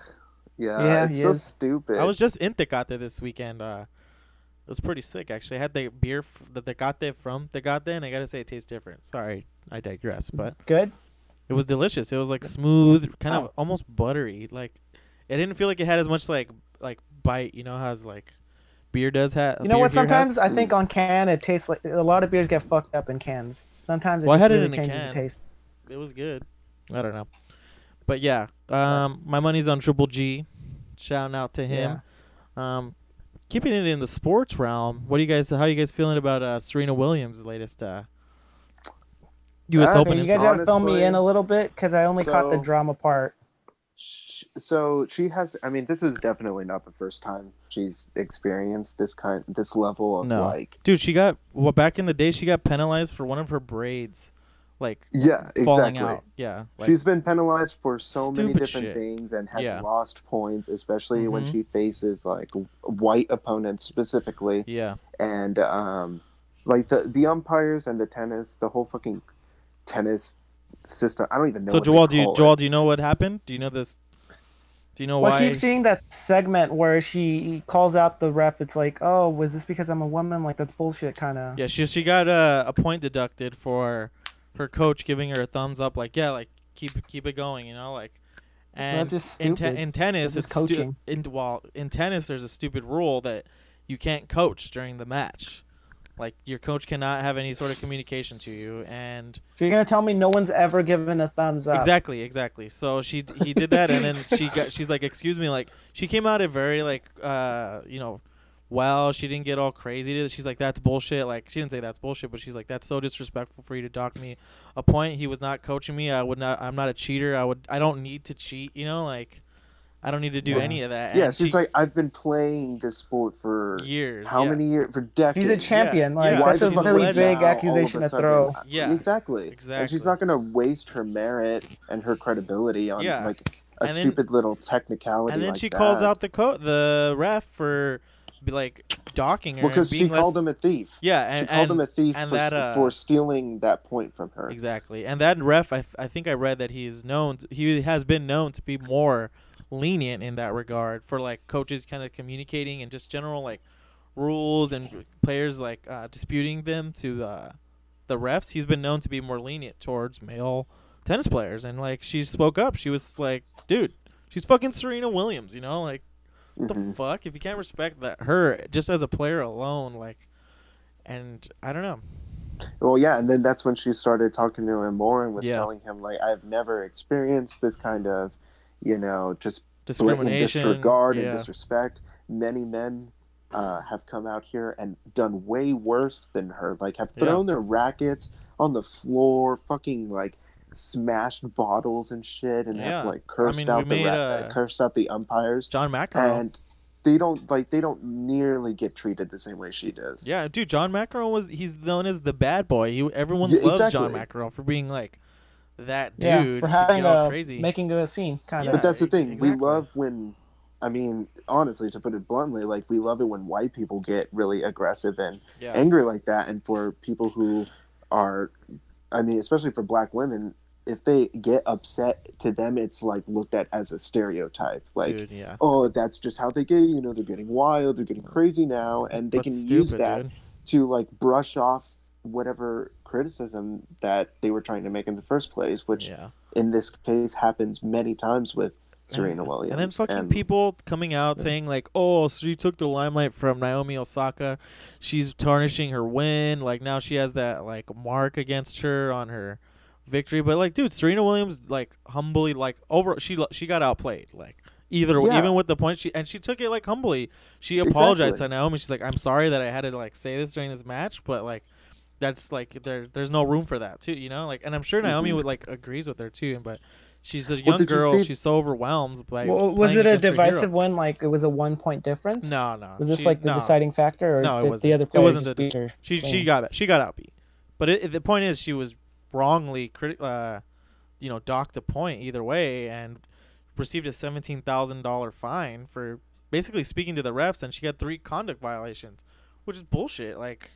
Yeah, Yeah, it's he so is. stupid. I was just in Tecate this weekend. Uh, it was pretty sick actually. I had the beer, f- the Tecate from Tecate, and I gotta say it tastes different. Sorry, I digress, but Good. It was delicious. It was like smooth, kind of Oh. almost buttery. Like it didn't feel like it had as much like like bite. You know how it's like beer does have. You know what? Sometimes I think on can it tastes like a lot of beers get fucked up in cans. Sometimes it Well, I just had it really in a can. the taste. it was good. I don't know, but yeah, um, my money's on Triple G. Shouting out to him. Yeah. Um, keeping it in the sports realm, what do you guys? How are you guys feeling about uh, Serena Williams' latest uh, U.S. Uh, Open? Okay, you guys gotta fill me in a little bit because I only caught the drama part. Sh- So she has. I mean, this is definitely not the first time she's experienced this kind, this level of No. like. Dude, she got well back in the day. She got penalized for one of her braids, like Yeah, falling exactly. out. Yeah, like, She's been penalized for so many different shit. things and has Yeah. lost points, especially when Mhm. she faces like white opponents specifically. yeah, and um, like the the umpires and the tennis, the whole fucking tennis system. I don't even know. So what Joel, do you call it. Joel, do you know what happened? Do you know this? Do you know Well, I keep seeing that segment where she calls out the ref. It's like, oh, was this because I'm a woman? Like that's bullshit, kind of. Yeah, she she got uh, a point deducted for her coach giving her a thumbs up, like yeah, like keep keep it going, you know, like. And just in, te- stupid. in tennis, That's it's just stu- coaching. in well, in tennis, there's a stupid rule that you can't coach during the match. Like your coach cannot have any sort of communication to you, and So you're gonna tell me no one's ever given a thumbs up? Exactly, exactly. So she he did that, and then she got she's like, excuse me, like she came out at very like uh you know, well she didn't get all crazy. She's like that's bullshit. Like she didn't say that's bullshit, but she's like that's so disrespectful for you to dock me a point. He was not coaching me. I would not. I'm not a cheater. I would. I don't need to cheat. You know, like I don't need to do Yeah. any of that. Yeah, And she's she- like, I've been playing this sport for years. how yeah. many years? For decades. He's a champion. Yeah, like yeah. Why that's the a she's fuck a really big now, all of accusation to throw. Yeah. exactly. Exactly. And Exactly. she's not gonna waste her merit and her credibility on Yeah. like a And then- stupid little technicality. And then like she calls out the co- the ref for be like docking her. Well, because she less- called him a thief. Yeah, She and, called and him a thief and for, that, uh, for stealing that point from her. Exactly, and that ref, I, I think I read that he's known. he has been known to be more lenient in that regard for like coaches kind of communicating and just general like rules and players like uh, disputing them to uh, the refs. He's been known to be more lenient towards male tennis players, and like she spoke up. She was like, "Dude, she's fucking Serena Williams," you know, like what Mhm. the fuck? If you can't respect that her just as a player alone, like, and I don't know. Well, yeah, and then that's when she started talking to him more and was Yeah. telling him like, "I've never experienced this kind of, you know, just blatant Discrimination, disregard yeah. and disrespect. Many men uh, have come out here and done way worse than her. Like, have Yeah. thrown their rackets on the floor, fucking like smashed bottles and shit, and Yeah. have like cursed mean, out the made, ra- uh, cursed out the umpires, John McEnroe. and they don't like they don't nearly get treated the same way she does. Yeah, dude, John McEnroe was he's known as the bad boy. He, everyone Yeah, loves John exactly. McEnroe for being like that Yeah, dude for to having get all a crazy. making a scene, kind Yeah, of. But that's the thing. We love when, I mean, honestly, to put it bluntly, like we love it when white people get really aggressive and yeah. angry like that. And for people who are, I mean, especially for black women, if they get upset to them, it's like looked at as a stereotype. Like, dude, yeah. oh, that's just how they get. You know, they're getting wild, they're getting crazy now, and they That's can stupid, use that dude. to like brush off whatever criticism that they were trying to make in the first place, which Yeah. in this case happens many times with Serena and, Williams. And then fucking And- people coming out saying like, "Oh, so she took the limelight from Naomi Osaka. She's tarnishing her win. Like now she has that like mark against her on her victory." But like, dude, Serena Williams like humbly like over she she got outplayed. Like either Yeah. even with the point she and she took it like humbly. She apologized Exactly. to Naomi. She's like, "I'm sorry that I had to like say this during this match, but like." That's like there there's no room for that too. You know, like and I'm sure Naomi Mhm. would like agrees with her too. But she's a young did you girl. see- She's so overwhelmed by. Well, was it a against her hero. divisive one? Like it was a one point difference? No, no. Was this she- like the no. deciding factor, or No, it wasn't. the other It wasn't just the beat dec- her? She she clean? got she got outbeat. But it, the point is, she was wrongly criti- uh, you know, docked a point either way, and received a seventeen thousand dollar fine for basically speaking to the refs, and she got three conduct violations, which is bullshit. Like,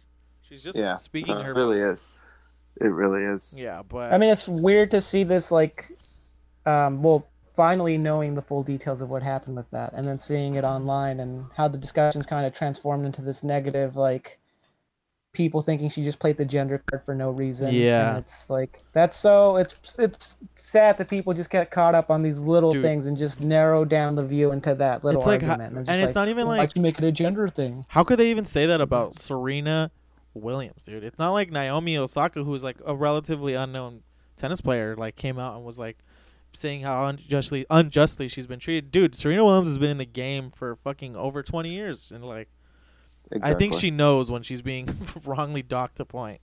she's just Yeah, speaking uh, her. it really is. It really is. Yeah, but I mean, it's weird to see this like, um, well, finally knowing the full details of what happened with that, and then seeing it online and how the discussions kind of transformed into this negative, like, people thinking she just played the gender card for no reason. Yeah. and it's like that's so it's it's sad that people just get caught up on these little Dude. things and just narrow down the view into that little It's like ho- argument. and just it's like, not even "Well, like- why'd you make it a gender thing. How could they even say that about Serena Williams, dude? It's not like Naomi Osaka, who's like a relatively unknown tennis player, like came out and was like saying how unjustly unjustly she's been treated. Dude, Serena Williams has been in the game for fucking over twenty years, and like Exactly. I think she knows when she's being wrongly docked a point.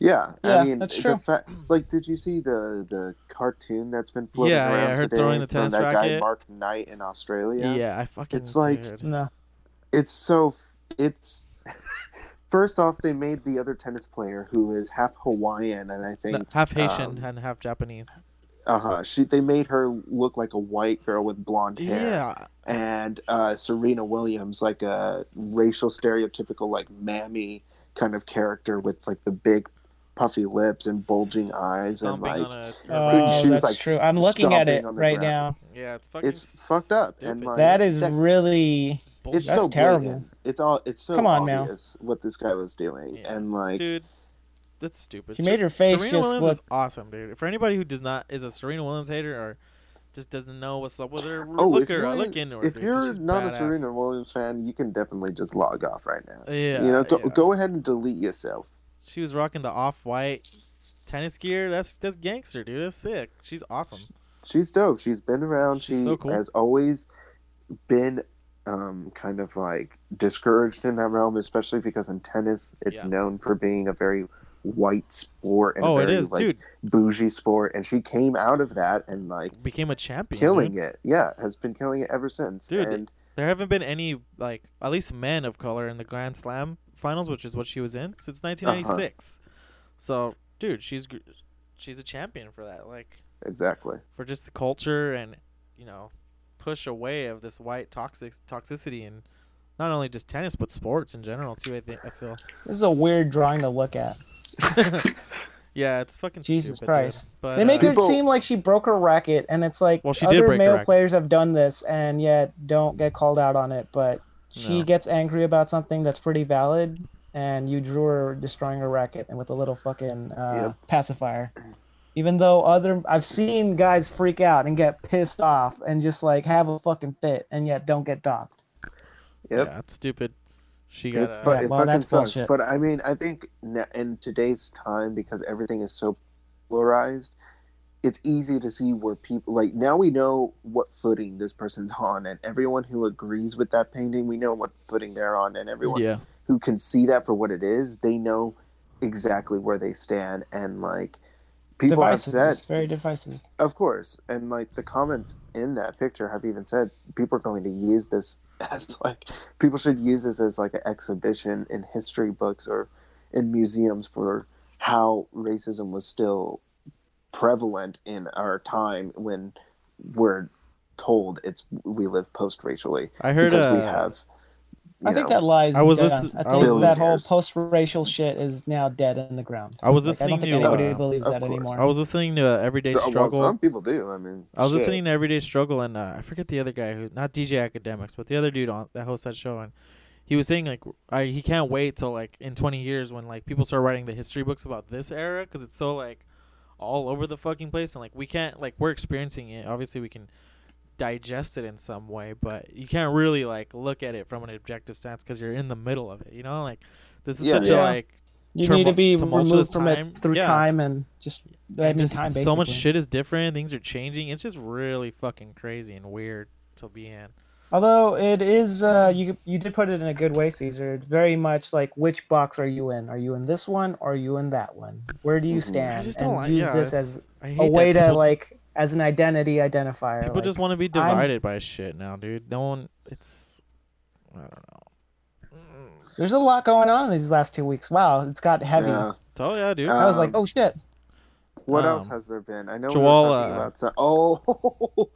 Yeah, Yeah, I mean, that's the true. fa- like, did you see the the cartoon that's been floating Yeah, yeah, around her today throwing the from tennis that racket. guy Mark Knight in Australia? Yeah, I fucking. It's like- No. It's so it's. First off, they made the other tennis player who is half Hawaiian, and I think half Haitian um, and half Japanese. uh huh. She they made her look like a white girl with blonde hair. Yeah, and uh, Serena Williams, like a racial stereotypical like mammy kind of character with like the big puffy lips and bulging eyes and like on a. Oh, she was, like, true. I'm looking at it right ground. now. yeah, it's fucking. it's fucked up and like That is that- really it's That's so terrible. blatant. It's all it's so Come on now. obvious what this guy was doing Yeah. and like dude. That's stupid. She Ser- made her face Serena just Williams look- is awesome, dude. For anybody who does not is a Serena Williams hater or just doesn't know what's up with her, oh look if her, you're, look into her. if dude, 'cause you're not badass. a Serena Williams fan, you can definitely just log off right now. yeah, you know, go yeah. go ahead and delete yourself. She was rocking the off-white tennis gear. That's that's gangster, dude. That's sick. She's awesome. She's dope. She's been around. She's she so cool. has always been um, kind of like discouraged in that realm, especially because in tennis, it's Yeah. known for being a very white sport and oh, very is, like dude. bougie sport. And she came out of that and like Became a champion. killing dude. it. Yeah, has been killing it ever since. Dude, and There haven't been any like at least men of color in the Grand Slam finals, which is what she was in since 1996. Uh-huh. So, dude, she's she's a champion for that. Like exactly. for just the culture and you know push away of this white toxic toxicity and not only just tennis but sports in general too. I think I feel. this is a weird drawing to look at. yeah, it's fucking Jesus stupid, dude. Christ. But They make uh, her People- seem like she broke her racket, and it's like Well, she did other break male players have done this and yet don't get called out on it. But she No. gets angry about something that's pretty valid, and you drew her destroying her racket and with a little fucking uh, Yep. pacifier. Even though other, I've seen guys freak out and get pissed off and just like have a fucking fit, and yet don't get docked. Yep. yeah, that's stupid. She got It's uh, fu- Yeah, it well, fucking sucks. bullshit. But I mean, I think in today's time, because everything is so polarized, it's easy to see where people like now we know what footing this person's on, and everyone who agrees with that painting, we know what footing they're on, and everyone yeah. who can see that for what it is, they know exactly where they stand, and like people divisive. have It's said, very divisive. of course, and like the comments in that picture have even said people are going to use this as like people should use this as like an exhibition in history books or in museums for how racism was still prevalent in our time when we're told it's we live post racially I heard because uh, we have I think know, that lies. I was dead listen- on. I I think was- that whole post-racial shit is now dead in the ground. I was Like, I don't listening think to anybody uh, believes that course. anymore. I was listening to uh, Everyday so- well, Struggle. some people do i mean I was shit. listening to Everyday Struggle, and uh, I forget the other guy who, not DJ Akademiks, but the other dude on that hosts that show, and he was saying like, I, he can't wait till like in 20 years when like people start writing the history books about this era because it's so like all over the fucking place, and like we can't like we're experiencing it. Obviously, we can digest it in some way, but you can't really like look at it from an objective sense because you're in the middle of it. You know, like this is Yeah. such Yeah. a like You turmo- need to be removed from time. it through Yeah. time and just I mean just time. so much shit is different. Things are changing. It's just really fucking crazy and weird to be in. Although it is, uh, you you did put it in a good way, Caesar. It's very much like which box are you in? Are you in this one or are you in that one? Where do you Mhm. stand? Mm-hmm. I just and don't like. use Yeah, this as a way to like as an identity identifier. People like, just want to be I'm- divided by shit now, dude. No one. It's. I don't know. There's a lot going on in these last two weeks. Wow, it's got heavy. Yeah. Oh yeah, dude. Uh, I was like, Um, oh shit. What else Um, has there been? I know Joel, we were talking about some. Oh,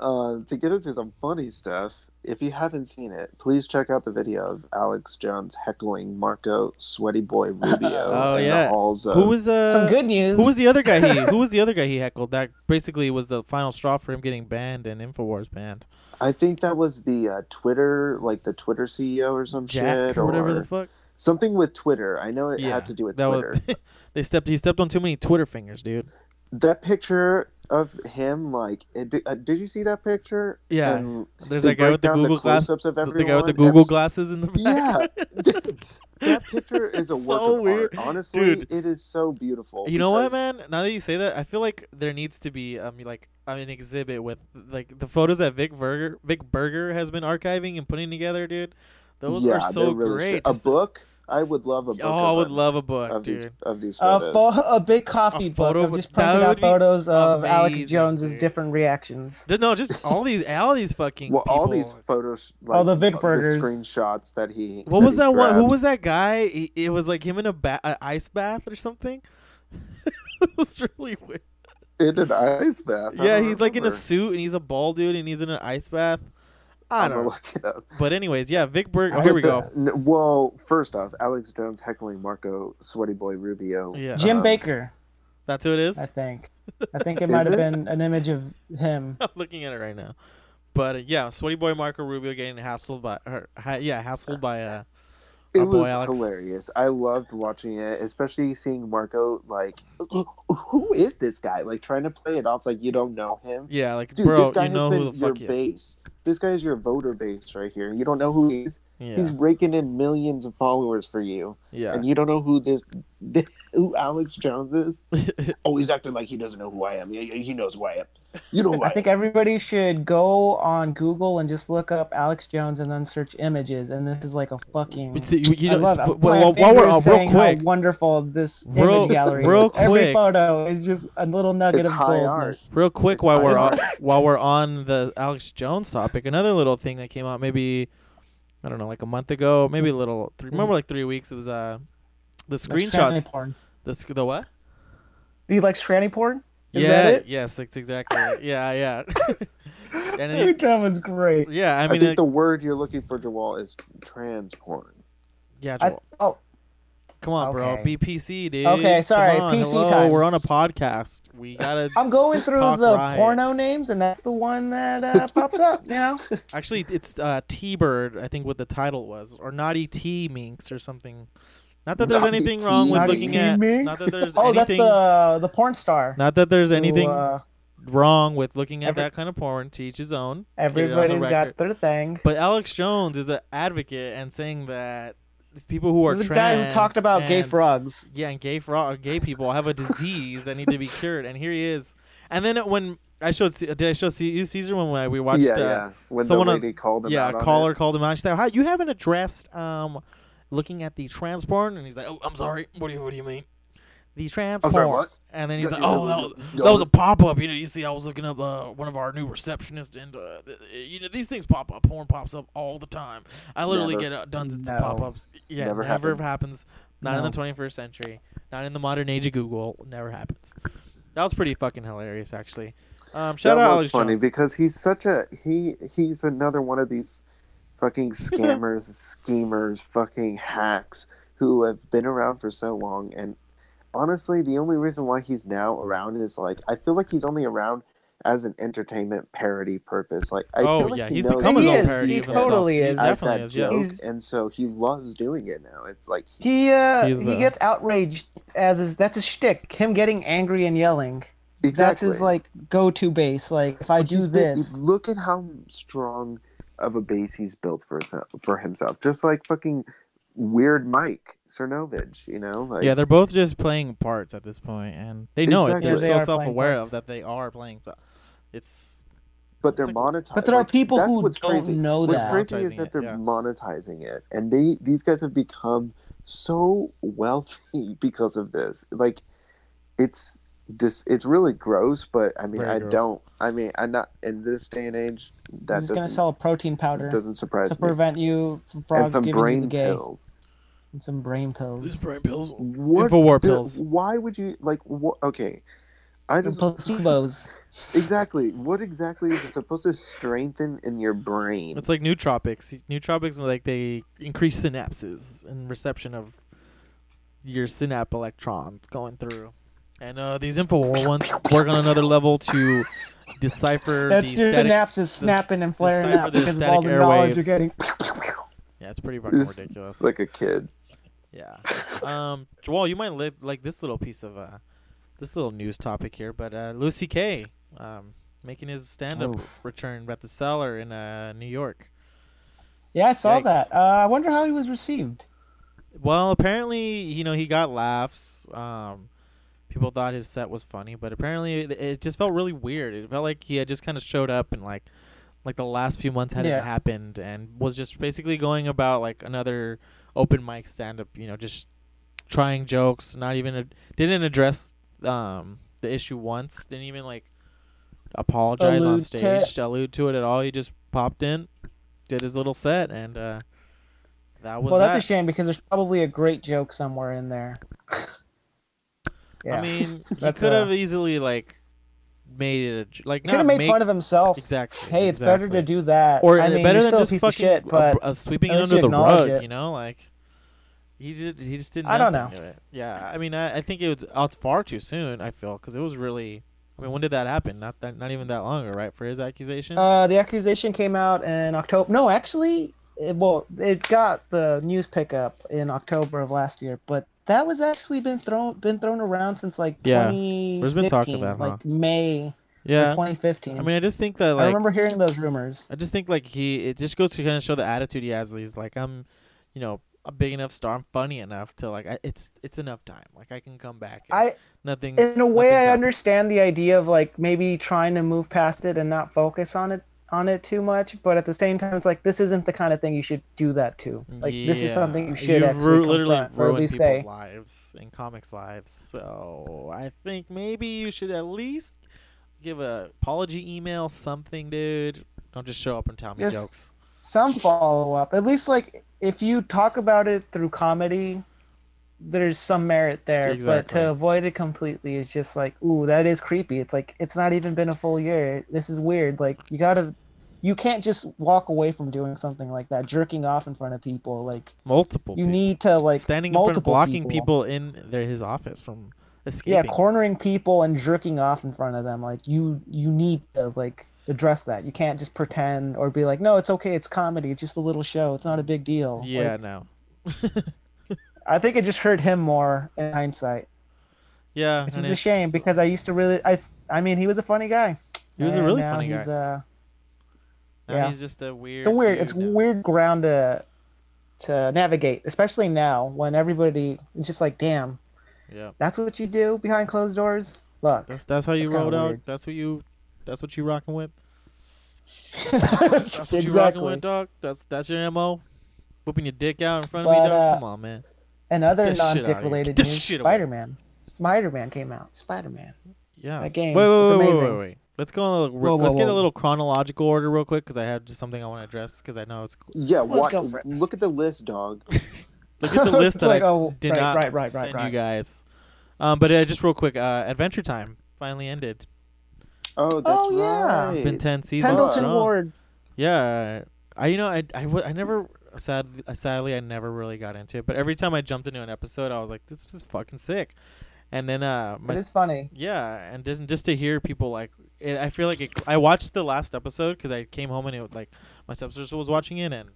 uh, to get into some funny stuff. If you haven't seen it, please check out the video of Alex Jones heckling Marco Sweaty Boy Rubio Oh, in yeah. the halls of. who was uh? Some good news. Who was the other guy he? Who was the other guy he heckled? That basically was the final straw for him getting banned and Infowars banned. I think that was the uh, Twitter, like the Twitter CEO or some Jack shit, or whatever or the fuck. something with Twitter. I know it Yeah, had to do with That Twitter. was. they stepped. He stepped on too many Twitter fingers, dude. That picture of him, like, did, uh, did you see that picture? Yeah. And There's that guy with the Google glass. close-ups of The guy with the Google Every- glasses in the back. Yeah, that picture is a It's work so of weird. art. Honestly, Dude. it is so beautiful. You know what, man? Now that you say that, I feel like there needs to be um like I mean, an exhibit with like the photos that Vic Berger Vic Berger has been archiving and putting together, dude. Those yeah, are so really great. sure. A book. I would love a book. oh, I would them, love a book, of dude. these of these a, photos. pho- a big coffee A book photo of just that printed out photos of Alex Jones's dude. different reactions. No, just all these all these fucking well, all these photos, like, Oh, the Vic Bergers. screenshots that he. What was he that one? Who was that guy? He- It was like him in a ba- an ice bath or something. it was really weird. in an ice bath? I Yeah, don't he's like in a suit and he's a bald dude and he's in an ice bath. I I'm gonna look it up. But anyways, yeah, Vic Berger. Oh, here we the- go. n- well, first off, Alex Jones heckling Marco Sweaty Boy Rubio. Yeah, Jim Um, Bakker, that's who it is. I think. I think it might have been an image of him. I'm looking at it right now. But uh, yeah, Sweaty Boy Marco Rubio getting hassled by, or, ha- yeah, hassled by uh, It Our boy was Alex. hilarious. I loved watching it, especially seeing Marco like, who is this guy? Like trying to play it off like you don't know him. yeah, like Dude, bro, this guy you has who been your fuck base. This guy is your voter base right here. You don't know who he is. Yeah, He's raking in millions of followers for you, yeah. and you don't know who this, who Alex Jones is. Oh, he's acting like he doesn't know who I am. He, he knows who I am. You know who I, I think everybody should go on Google and just look up Alex Jones and then search images. And this is like a fucking. But you, you I know, love s- it. but- My well, while we're fingers uh, real saying how quick, wonderful this Real- image gallery real is. Every quick. photo is just a little nugget It's of high goldness. real quick, It's while we're high on, while we're on the Alex Jones topic, another little thing that came out maybe, I don't know, like a month ago, maybe a little. Three, remember, like three weeks. It was uh, the screenshots. porn. The the what? Do you like tranny porn? Is yeah. that it? Yes. That's exactly. it. Yeah. Yeah. And then Dude, that was great. yeah. I I, mean, think like, the word you're looking for, Jawal, is trans porn. yeah. I, oh, come on, bro. okay. BPC, dude. Okay, sorry, PC hello, time. We're on a podcast. We gotta. I'm going through the right. porno names, and that's the one that uh, pops up. You know, Actually, it's uh, T-Bird. I think what the title was, or Naughty T Minx or something. Not that there's Naughty anything wrong with T looking at. Minx? Not that there's oh, that's anything. the the porn star. Not that there's who, anything uh, wrong with looking at every- that kind of porn. To each his own. everybody's record. got their thing. But Alex Jones is an advocate and saying that people who are There's a trans guy who talked about gay and- frogs. yeah, and gay frog, gay people have a disease that need to be cured, and here he is. And then when I showed, C- did I show C- you Caesar when we- we watched? yeah, uh, yeah. When the someone on- lady called him yeah, out a caller it. called him out. She said, "How you haven't addressed um, looking at the trans porn?" And he's like, "Oh, I'm sorry. What do you What do you mean?" The trans I'm sorry, what? And then he's Yeah, like, yeah, "Oh, that was, that was a pop up. You know, you see, I was looking up uh, one of our new receptionists, and uh, th- th- you know, these things pop up. Porn pops up all the time. I literally Never. get uh, dozens No. of pop ups. Yeah, Never never, happens. happens. Not in the 21st century. Not in the modern age of Google. Never happens. That was pretty fucking hilarious, actually. Um, shout that out was Alex funny Jones. because he's such a he he's another one of these fucking scammers schemers fucking hacks who have been around for so long and honestly the only reason why he's now around is like i feel like he's only around as an entertainment parody purpose like i Oh, feel like yeah, he he's knows become his he own is parody seen of it totally is. as definitely that is, yeah. joke He's- and so he loves doing it now it's like He uh he the- gets outraged as his that's his shtick. Him getting angry and yelling. Exactly. That's his like go-to base. Like if I But do he's been- this, look at how strong of a base he's built for himself, for himself. Just like fucking weird Mike Cernovich, you know? Like, yeah, they're both just playing parts at this point, and they know Exactly. it. They're They so self-aware of that they are playing. It's but they're It's monetized. But there are people that's who what's don't crazy. know What's that. crazy is that they're yeah. monetizing it, and they these guys have become so wealthy because of this. Like, it's just it's really gross. But I mean, Very I gross. don't. I mean, I'm not in this day and age. That He's gonna sell a protein powder doesn't surprise to me. prevent you from And some giving you the brain gay. pills. And some brain pills. These brain pills. What Infowar do- pills. Why would you like? What? Okay, I And just placebos. exactly. What exactly is it supposed to strengthen in your brain? It's like nootropics. Nootropics, like they increase synapses and reception of your synapse electrons going through. And uh, these Infowar ones work on another level to decipher That's the your static. synapses snapping and flaring decipher out because of all static the knowledge you're getting. Yeah, it's pretty fucking it's, ridiculous. it's like a kid. Yeah. Um, Joel, you might li- like this little piece of uh, this little news topic here, but uh, Louis C.K. Um, making his stand-up Oof. return at the Cellar in uh, New York. Yeah, I saw Yikes. that. Uh, I wonder how he was received. Well, apparently, you know, he got laughs. Um, people thought his set was funny, but apparently, it, it just felt really weird. It felt like he had just kind of showed up and like, like the last few months hadn't Yeah. happened, and was just basically going about like another open mic stand up. You know, just trying jokes. Not even a, didn't address um the issue once. Didn't even like apologize on Allude to stage, allude to it at all. He just popped in, did his little set, and uh, that was Well, that. that's a shame because there's probably a great joke somewhere in there. yeah. I mean, he could have uh, easily like made it a like he could have made make fun of himself. exactly. Hey, it's better to do that. or I mean, better than still just fucking shit, but uh, sweeping it under the rug. it. You know, like he did. He just didn't. I don't it. Yeah, I mean, I, I think it was. Oh, it's far too soon. I feel because it was really. I mean, when did that happen? Not that. Not even that long ago, right? For his accusation. Uh, the accusation came out in October. No, actually, it, well, it got the news pickup in October of last year, but that was actually been thrown been thrown around since like Yeah, 2015, there's been talk of that, huh? like May yeah. 2015. I mean, I just think that like I remember hearing those rumors. I just think like he it just goes to kind of show the attitude he has. He's like I'm, you know, a big enough star. I'm funny enough to like I, it's it's enough time. Like I can come back. I, nothing's in a way, I up. understand the idea of like maybe trying to move past it and not focus on it on it too much, but at the same time, it's like this isn't the kind of thing you should do that to. Like this is something you should You've actually ru- literally confront, or at least people's say. lives and comics lives. So I think maybe you should at least give a apology email, something, dude. Don't just show up and tell me Just- jokes. some follow up. At least like if you talk about it through comedy, there's some merit there. Exactly. But to avoid it completely is just like, ooh, that is creepy. It's like it's not even been a full year. This is weird. Like you gotta, you can't just walk away from doing something like that, jerking off in front of people. Like Multiple. you people. need to like standing in front, multiple blocking people. in their his office from escaping. Yeah, cornering people and jerking off in front of them. Like you, you need to like address that. You can't just pretend or be like, no, it's okay. It's comedy. It's just a little show. It's not a big deal. Yeah, Like, no. I think it just hurt him more in hindsight, yeah, which is a shame because I used to really, I, I mean, he was a funny guy. He was a really funny guy. Uh, now yeah. he's just a weird. it's a weird, it's now. weird ground to, to navigate, especially now when everybody is just like, damn, Yeah, that's what you do behind closed doors. Look, that's that's how you kinda rolled out. weird. That's what you. That's what you rocking with. That's what you rocking with, dog. That's that's your mo. Whipping your dick out in front of me, dog. uh, Come on, man. And other Get this shit non-dick related news. Spider-Man. Spider-Man came out. Spider-Man. Yeah. that game, Wait, wait, wait, wait, wait, amazing. wait. Let's go. On a, Whoa, let's whoa, get a little chronological order real quick because I have just something I want to address because I know it's. Cool. Yeah, Let's what, go for it. look at the list, dog. Look at the list that like, I oh, did right, not right, right, right, send right. you guys. Um, but uh, just real quick, uh, Adventure Time finally ended. Oh, that's Oh, yeah. right. Been ten seasons Pendleton strong. Ward. Yeah, I you know I I, I never sad sadly I never really got into it, but every time I jumped into an episode, I was like, this is fucking sick. And then uh my It is funny. yeah, and just just to hear people like it, I feel like it, I watched the last episode because I came home and it was like my stepsister was watching it and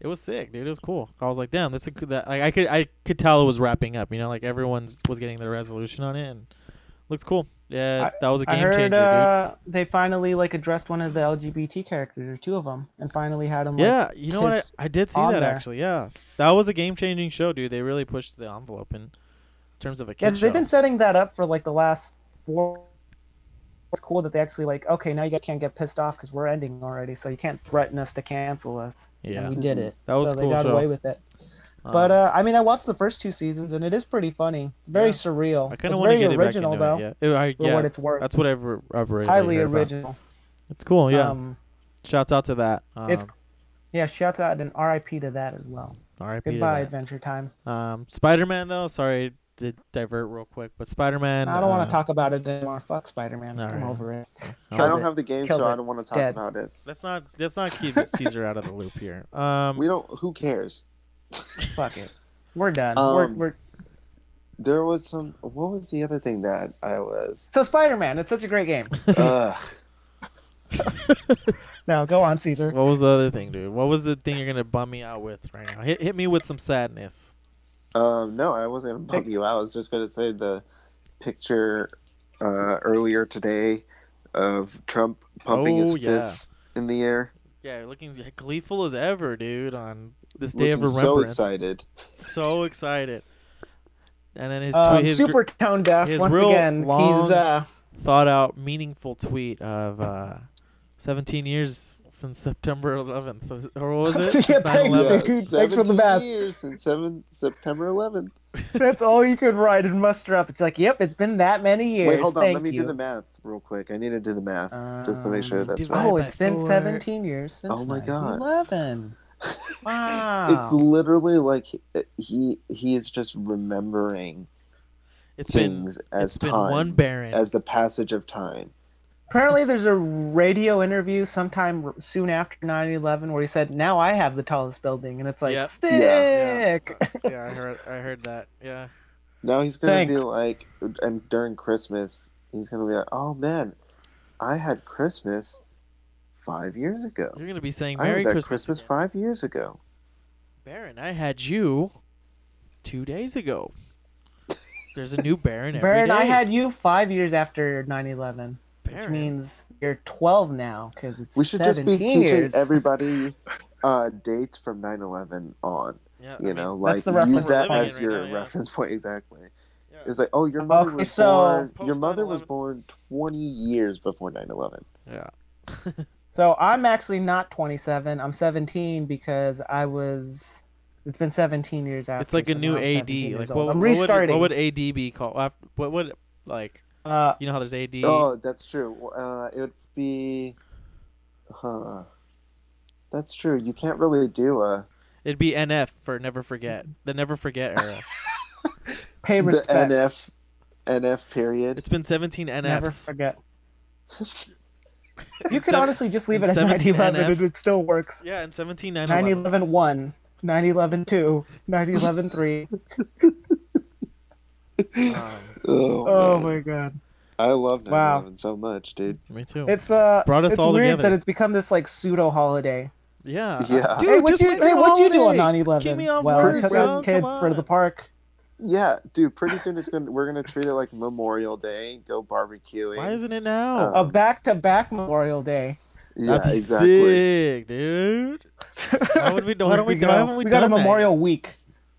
it was sick, dude. It was cool. I was like, damn, this is that like I could I could tell it was wrapping up. You know, like everyone was getting their resolution on it and looks cool. Yeah, that was a game heard changer, dude. uh, they finally like addressed one of the LGBT characters, or two of them, and finally had him. Like, Yeah, you know what? I, I did see that there. actually. Yeah, that was a game changing show, dude. They really pushed the envelope in terms of a yeah, kid they've show. been setting that up for like the last four it's cool that they actually like, okay, now you guys can't get pissed off because we're ending already, so you can't threaten us to cancel us. Yeah, And we did it. That was cool. so a they got show. away with it. Um, But uh, I mean, I watched the first two seasons, and it is pretty funny. It's very Yeah. surreal. I kind of want to get original it back though, it. Yeah, I- for yeah, what it's worth. that's what I've, re- I've really Highly heard about. original. It's cool. Yeah, Um, shouts out to that. Um, It's- yeah. Shouts out and R.I.P. to that as well. R.I.P. to Goodbye, that. Adventure Time. Um, Spider-Man though. Sorry to divert real quick, but Spider-Man. I don't want uh, to talk about it anymore. Fuck Spider-Man. I'm Alright. over it. I don't it. have the game, Killed so it. I don't want to talk Dead. about it. Let's not. Let's not keep Caesar out of the loop here. Um, We don't. Who cares? Fuck it. We're done. we're, Um, we're There was some. What was the other thing that I was? so Spider-Man. It's such a great game. Ugh. Now go on, Caesar. what was the other thing, dude? What was the thing you're gonna bum me out with right now? Hit hit me with some sadness. Um, no, I wasn't gonna bump you out. I was just gonna say the picture uh, earlier today of Trump pumping Oh, his yeah. fists in the air, Yeah, looking gleeful as ever, dude. On this day of looking so excited. so excited. And then his Um, his super tone deaf his once real again. long- He's uh thought out, meaningful tweet of uh, 17 years since September 11th, or was it? Yeah, Since thanks, 9/11? dude. Thanks for the math. years since seven September 11th. that's all you could write and muster up. It's like, yep, it's been that many years. Wait, hold on. Thank Let me you. do the math real quick. I need to do the math just to make sure Um, that's divide right. Oh, it's been four. 17 years since Oh my God. 11. Wow. It's literally like he he, he is just remembering It's been things as it's been time, one Barron. as the passage of time. Apparently, there's a radio interview sometime soon after 9/11 where he said, "Now I have the tallest building," and it's like, Yep. sick. yeah, Yeah, I heard I heard that. Yeah. Now he's gonna be like, and during Christmas, he's gonna be like, "Oh man, I had Christmas five years ago. You're gonna be saying "Merry I Merry was at Christmas, Christmas again. five years ago." Barron. I had you two days ago. There's a new Barron every Barron, I had you five years after 9/11, which means you're 12 now because it's We should just be 17 teaching years. everybody uh, dates from 9/11 on. Yeah, I You mean, know, that's like the use that as in your right now, yeah. reference point exactly. yeah. It's like, oh, your mother Okay, was so- born. Your mother was 9/11. born 20 years before 9/11. yeah. So I'm actually not 27. I'm 17 because I was. It's been 17 years after. It's like a new AD. Like what, what would, what would AD be called? What would like uh, you know how there's AD? Oh, that's true. Uh, it would be, huh? That's true. You can't really do a It'd be NF for Never Forget. The Never Forget era. pay the. NF NF period. it's been 17 NFs. Never forget. You In could sev- honestly just leave it at 17 9/11 NF. and it still works. Yeah, in 17 9/11. 9/11 1, 9/11 2, 9/11 3. Um, oh, Oh my god. I love 9/11 so much, dude. me too. It's uh Brought us it's all weird together. that it's become this like pseudo holiday. yeah. Yeah. Dude, hey, what just you make hey, what'd you do on 9/11? Keep me off well, work, I took bro. a kid for the park. Yeah, dude. Pretty soon it's gonna we're gonna treat it like Memorial Day. Go barbecuing. Why isn't it now? Uh, A back-to-back Memorial Day. yeah, That'd be exactly. sick, dude. Why would we? Why don't we? got Why a- haven't we, we got a done that? Memorial Week.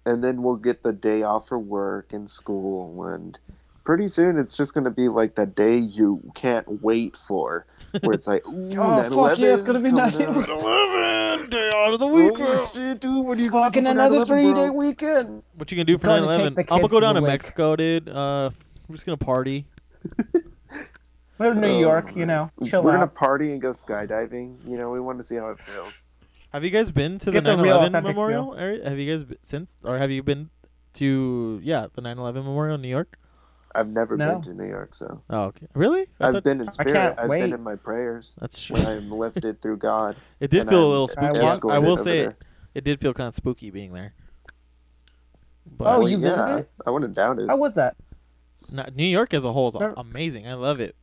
And then we'll get the day off for work and school, and pretty soon it's just gonna be like the day you can't wait for, where it's like, Oh, fuck yeah, it's gonna be 9/11 's 9/11. coming up. 11 day out of the week. Oh bro. shit, dude! What are you gonna Fucking do another 9/11, three-day weekend. What you gonna do for Gonna 9/11? I'm gonna go down the to lake. Mexico, dude. Uh, we're just gonna party. We're in New Oh, York, you know, chill We're gonna party and go skydiving. You know, we want to see how it feels. Have you guys been to the Get the 9/11 memorial area? Have you guys been, since, or have you been to yeah the 9/11 memorial in New York? I've never No. been to New York, so Oh, okay. Really? I I've thought- been in spirit. I've wait. been in my prayers That's true. when I am lifted through God. It did feel a I'm little spooky. I, escorted will say it, it did feel kind of spooky being there. But Oh, Well, you yeah, visited? I wouldn't doubt it. How was that? No, New York as a whole is Never- amazing. I love it.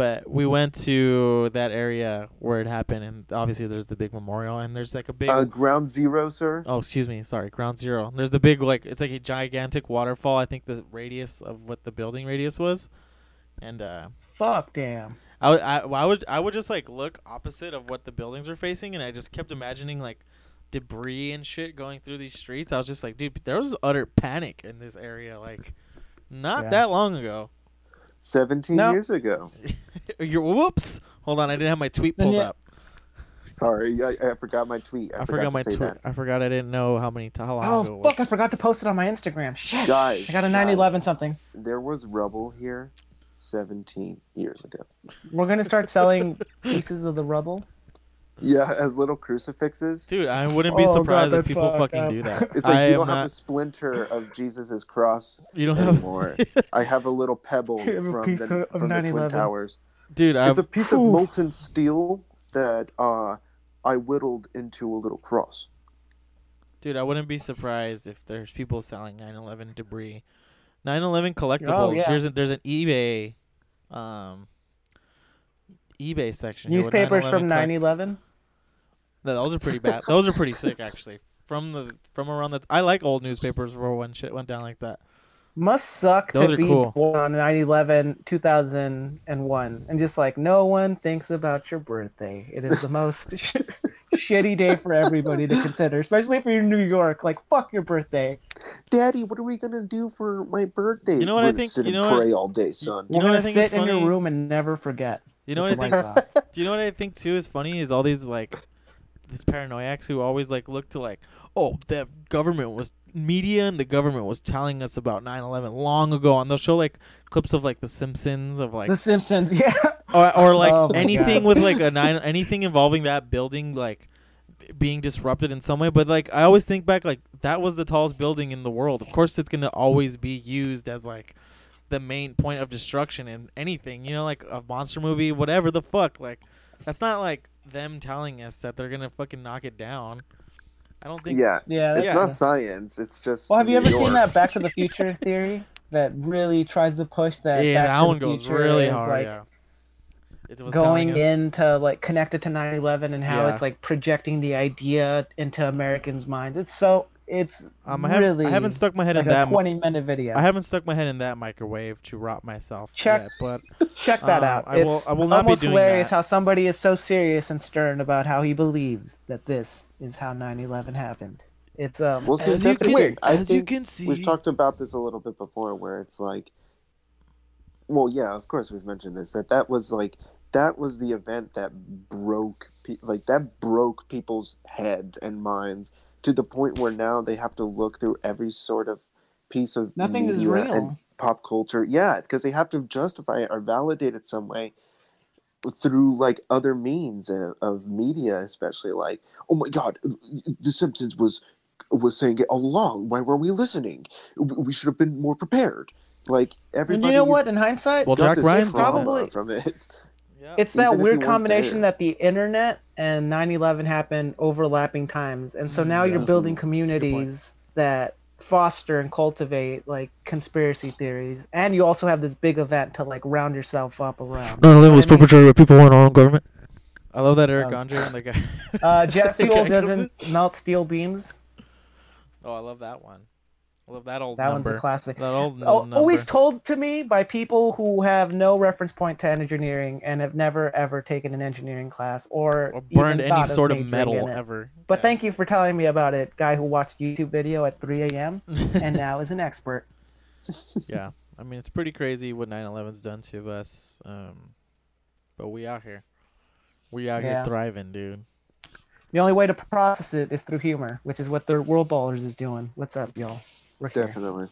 But we went to that area where it happened, and obviously there's the big memorial, and there's like a big. Uh, ground zero, sir. oh, excuse me, sorry, Ground Zero. There's the big like it's like a gigantic waterfall. I think the radius of what the building radius was, and uh, Fuck, damn. I, would- I, I would I would just like look opposite of what the buildings were facing, and I just kept imagining like debris and shit going through these streets. I was just like, dude, there was utter panic in this area, like not Yeah. that long ago. Seventeen No. years ago. You're whoops. Hold on, I didn't have my tweet pulled yeah- up. Sorry, I, I forgot my tweet. I, I, forgot, to my tweet. that. I forgot I didn't know how many how long oh, ago it Oh was. fuck! I forgot to post it on my Instagram. Shit. Guys, I got a guys. 911 something. There was rubble here 17 years ago. We're gonna start selling pieces of the rubble. Yeah, as little crucifixes. Dude, I wouldn't be Oh, God, surprised if people fucked fucking up. do that. It's like I you don't have not, a splinter of Jesus's cross you don't have anymore. I have a little pebble You have a from the, of from the Twin Towers. dude. I It's a piece of molten steel that uh, I whittled into a little cross. dude, I wouldn't be surprised if there's people selling 9/11 debris. 9/11 collectibles. Oh, yeah. Here's a, there's an eBay, um, eBay section. here with Newspapers 9/11 from collect- 9/11. No, those are pretty bad. those are pretty sick actually. From the from around the I like old newspapers for when shit went down like that. Must suck Those to are be cool. born on 9/11 2001 and just like no one thinks about your birthday. It is the most shitty day for everybody to consider, especially if you're in New York. Like fuck your birthday. Daddy, what are we gonna do for my birthday? You know what We're I gonna think- Sit you and know what- pray all day, son. You We're know what I gonna think is sit in your funny? room and never forget. You know what I think? Do you know what I think too is funny is all these like these paranoiacs who always like look to like oh the government was media and the government was telling us about 9/11 long ago and they'll show like clips of like the Simpsons of like The Simpsons, yeah. or, or like Oh anything God. with like a nine anything involving that building like being disrupted in some way but like I always think back like that was the tallest building in the world of course it's going to always be used as like the main point of destruction in anything you know like a monster movie whatever the fuck like that's not like them telling us that they're going to fucking knock it down I don't think Yeah, Yeah, it's that's not science. It's just. Well, have you New ever seen that Back to the Future theory that really tries to push that? yeah Back that to one the goes Future really is, hard like, yeah it was going into like connected to 9/11 and how Yeah. it's like projecting the idea into Americans' minds. It's so it's um, I, haven't, really I haven't stuck my head like in a that 20 minute video. I haven't stuck my head in that microwave to rot myself Check- yet, but Check that uh, out. I will- it's I will not be almost doing hilarious that. how somebody is so serious and stern about how he believes that this is how 9/11 happened. It's um Well, see, it's, that's it's the weird. I as you can see, We've talked about this a little bit before, where it's like, well, yeah, of course we've mentioned this. That that was like that was the event that broke, like that broke people's heads and minds to the point where now they have to look through every sort of piece of Nothing is media real. and pop culture. Yeah, because they have to justify it or validate it some way through like other means of, of media, especially like, oh my God, uh, The Simpsons was was saying it all along. Why were we listening? We we should have been more prepared. Like And everybody. you know what? In hindsight, Well, Jack Ryan's probably from it. Yeah. it's that even weird combination there. that the internet and 9-11 happened overlapping times and so Mm, now you're building That's a good point. communities that foster and cultivate like conspiracy theories and you also have this big event to like round yourself up around 9/11 was perpetrated by people who weren't our own government. I love that Eric Um, Andre and the guy. uh, jet fuel doesn't melt steel beams Oh, I love that one. Love that old that number. one's a classic that old number. always told to me by people who have no reference point to engineering and have never ever taken an engineering class or, or burned any sort of majoring metal ever. But thank you for telling me about it, guy who watched YouTube video at 3 a.m. and now is an expert. yeah, I mean it's pretty crazy what 9/11's done to us. Um, but we out here, we out here thriving, dude. The only way to process it is through humor, which is what the World Ballers is doing. What's up, y'all? We're here. Definitely.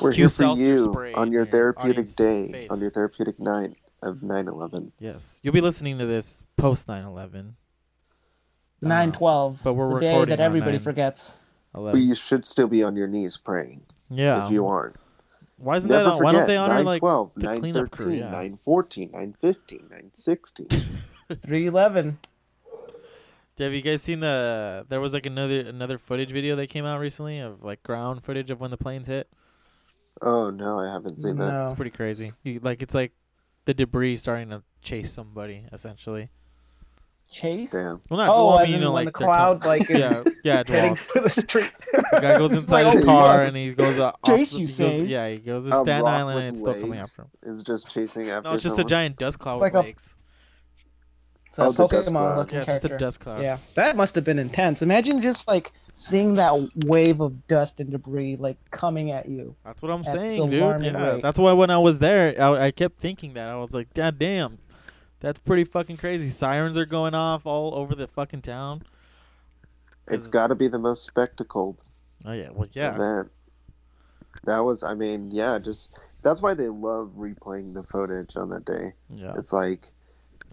We're Cue here for you on your your therapeutic day, face. on your therapeutic night of 9/11. Yes, you'll be listening to this post 9/11, uh, 912. but we're the day that everybody 9/11. forgets. But you should still be on your knees praying Yeah. if you aren't. Why isn't Never that? on- Why don't forget they honor like 912, the cleanup crew, 913, yeah. 914, 915, 916. 311. Have you guys seen the? There was like another another footage video that came out recently of like ground footage of when the planes hit. Oh no, I haven't seen that. No. It's pretty crazy. You like it's like the debris starting to chase somebody essentially. Chase? Damn. Well, not Oh, well, I mean, you know, like the they're com- cloud like is yeah, yeah, heading well, for the street. the guy goes inside like, his car and he goes uh, Chase, the- you he goes- say? yeah, he goes to A Staten Island and it's still coming legs after him. Is just chasing after. No, it's just a giant dust cloud like with a- legs. It's a Oh, the Pokemon cloud. looking Yeah, it's just character. a dust cloud. Yeah, that must have been intense. Imagine just like seeing that wave of dust and debris like coming at you. That's what I'm saying, dude. Yeah, rate. that's why when I was there, I, I kept thinking that I was like, God damn, That's pretty fucking crazy. Sirens are going off all over the fucking town. It's got to be the most spectacled Oh yeah, well yeah. event. That was, I mean, yeah, just that's why they love replaying the footage on that day. Yeah. It's like,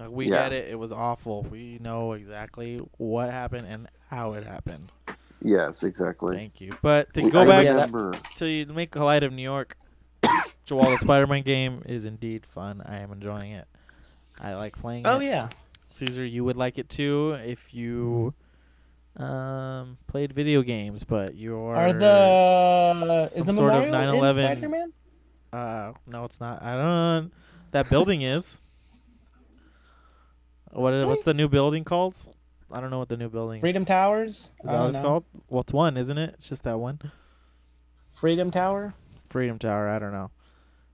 Like, we Yeah. get it. It was awful. We know exactly what happened and how it happened. yes, exactly. Thank you. But to We- go I back Yeah, that- remember. to you- make a light of New York, while the Spider-Man game is indeed fun, I am enjoying it. I like playing it. Oh it. yeah. Caesar, you would like it too if you um played video games, but you're Are the is some the sort of 9/11 uh no, it's not. I don't. That building is. What? is- What's the new building called? I don't know what the new building is. Freedom Towers. Is that what it's know. called? Well, it's one, isn't it? It's just that one. Freedom Tower. Freedom Tower. I don't know.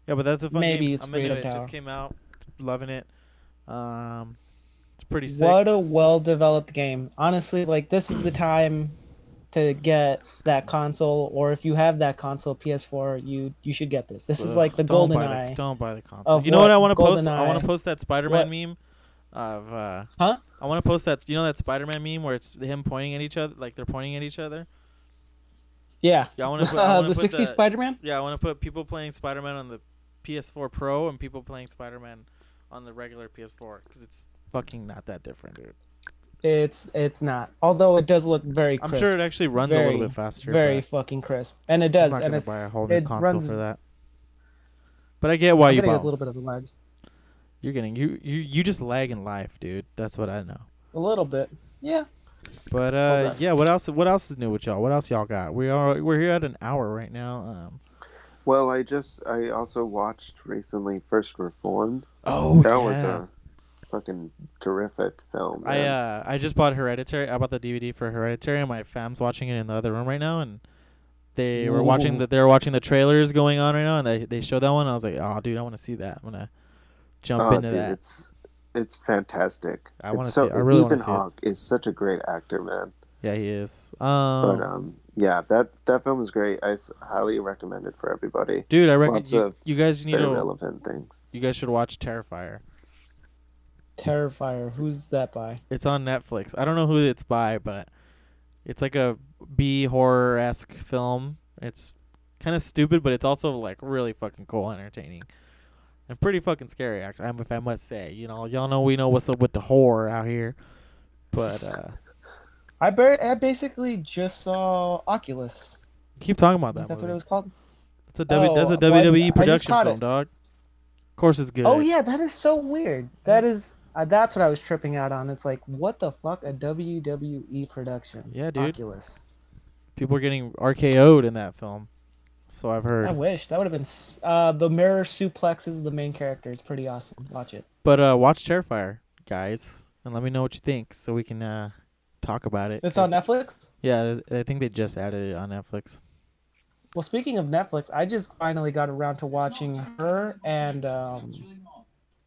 Yeah, but that's a fun Maybe game. it's I'm into it. It just came out. Loving it. Um, it's pretty sick. What a well-developed game. Honestly, like this is the time to get that console, or if you have that console PS4, you you should get this. This is like the golden buy the- eye. don't buy the console. You know what what I want to post? I want to post that Spider-Man What? meme of. uh Huh? I want to post that. You know that Spider-Man meme where it's him pointing at each other, like they're pointing at each other. Yeah. Yeah, I want to put. I Uh, the put 60s that- Spider-Man. Yeah, I want to put people playing Spider-Man on the PS4 Pro and people playing Spider-Man on the regular PS4 because it's fucking not that different, dude. It's it's not. Although it does look very I'm sure it actually runs a little bit faster. very fucking crisp, and it does. I'm not and gonna it's buy a whole new console runs. for that. But I get why I'm you bought. a little bit of a lag. You're getting you you you just lag in life, dude. That's what I know. A little bit. Yeah. But uh, on. yeah. What else? What else is new with y'all? What else y'all got? We are we're here at an hour right now. Um. Well, I just, I also watched recently First Reformed. Oh that was a fucking terrific film. I uh I just bought Hereditary. I bought the DVD for Hereditary, and my fam's watching it in the other room right now, and they were watching Ooh. the they were watching the trailers going on right now, and they they showed that one. I was like, oh, dude, I want to see that. I'm gonna jump oh, into dude, that. it's it's fantastic. I wanna It's so, see it. I really wanna Ethan. Hawke is such a great actor, man. Yeah, he is. But Um, um, yeah, that that film is great. I highly recommend it for everybody. dude, I recommend you, you guys need Very to relevant things. you guys should watch Terrifier. Terrifier. Who's that by? It's on Netflix. I don't know who it's by, but it's like a B horror esque film. It's kind of stupid, but it's also like really fucking cool, entertaining, and pretty fucking scary. Actually, I- if I must say, you know, y'all know we know what's up with the horror out here, but uh I I basically just saw Oculus. keep talking about that that's what it was called. That's a w- that's Oh, a well, I- I WWE production film, it. dog. Of course, it's good. Oh yeah, that is so weird. That is uh, that's what I was tripping out on. It's like what the fuck a WWE production. Yeah, dude. Oculus. People are getting RKO'd in that film, so I've heard. I wish that would have been. Uh, the mirror suplex is the main character. It's pretty awesome. Watch it. But uh, watch Terrifier, guys, and let me know what you think, so we can uh, talk about it. It's on Netflix. Yeah, I think they just added it on Netflix. Well, speaking of Netflix, I just finally got around to watching her and um,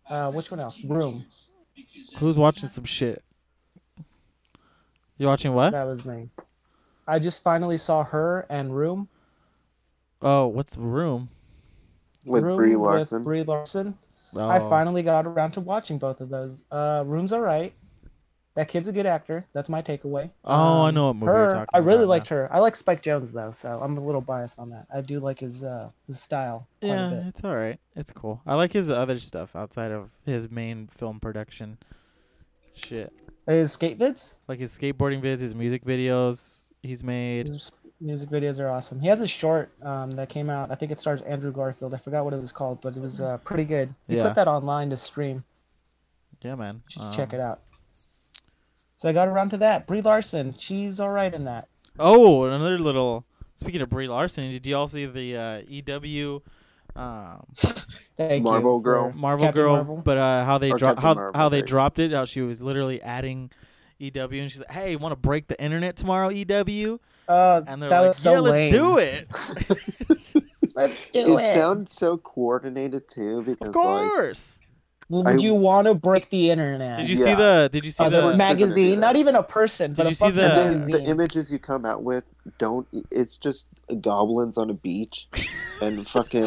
uh, which one else? Room. Who's watching some shit? You watching what? That was me. I just finally saw her and Room. Oh, what's the Room? With Room Brie Larson. With Brie Larson. Oh, I finally got around to watching both of those. Uh, Room's alright. That kid's a good actor. That's my takeaway. Oh, I Um, know what movie her, you're talking I really about liked now. her. I like Spike Jonze though, so I'm a little biased on that. I do like his uh his style quite a Yeah, bit. it's all right. It's cool. I like his other stuff outside of his main film production. Shit, His skate vids, like his skateboarding vids, his music videos he's made. his music videos are awesome. He has a short um that came out. I think it stars Andrew Garfield. I forgot what it was called, but it was uh pretty good. He Yeah. put that online to stream. Yeah, man. You should check Um, it out. So I got around to that. Brie Larson, she's all right in that. Oh, another little. Speaking of Brie Larson, did you all see the uh, EW um, Marvel you girl. Marvel Captain girl? Marvel. But uh, how they Or dropped how Marvel, how they right. dropped it? How she was literally adding EW, and she's like, "Hey, want to break the internet tomorrow, EW?" Uh, And they're like, so "Yeah, let's do it." Let's do It It sounds so coordinated too because of like course. Would I- you want to break the internet? Did you see the? Did you see Uh, the? the course they're gonna do magazine, not even a person, but Did a you see the- and then magazine. the images you come out with don't it's just goblins on a beach and fucking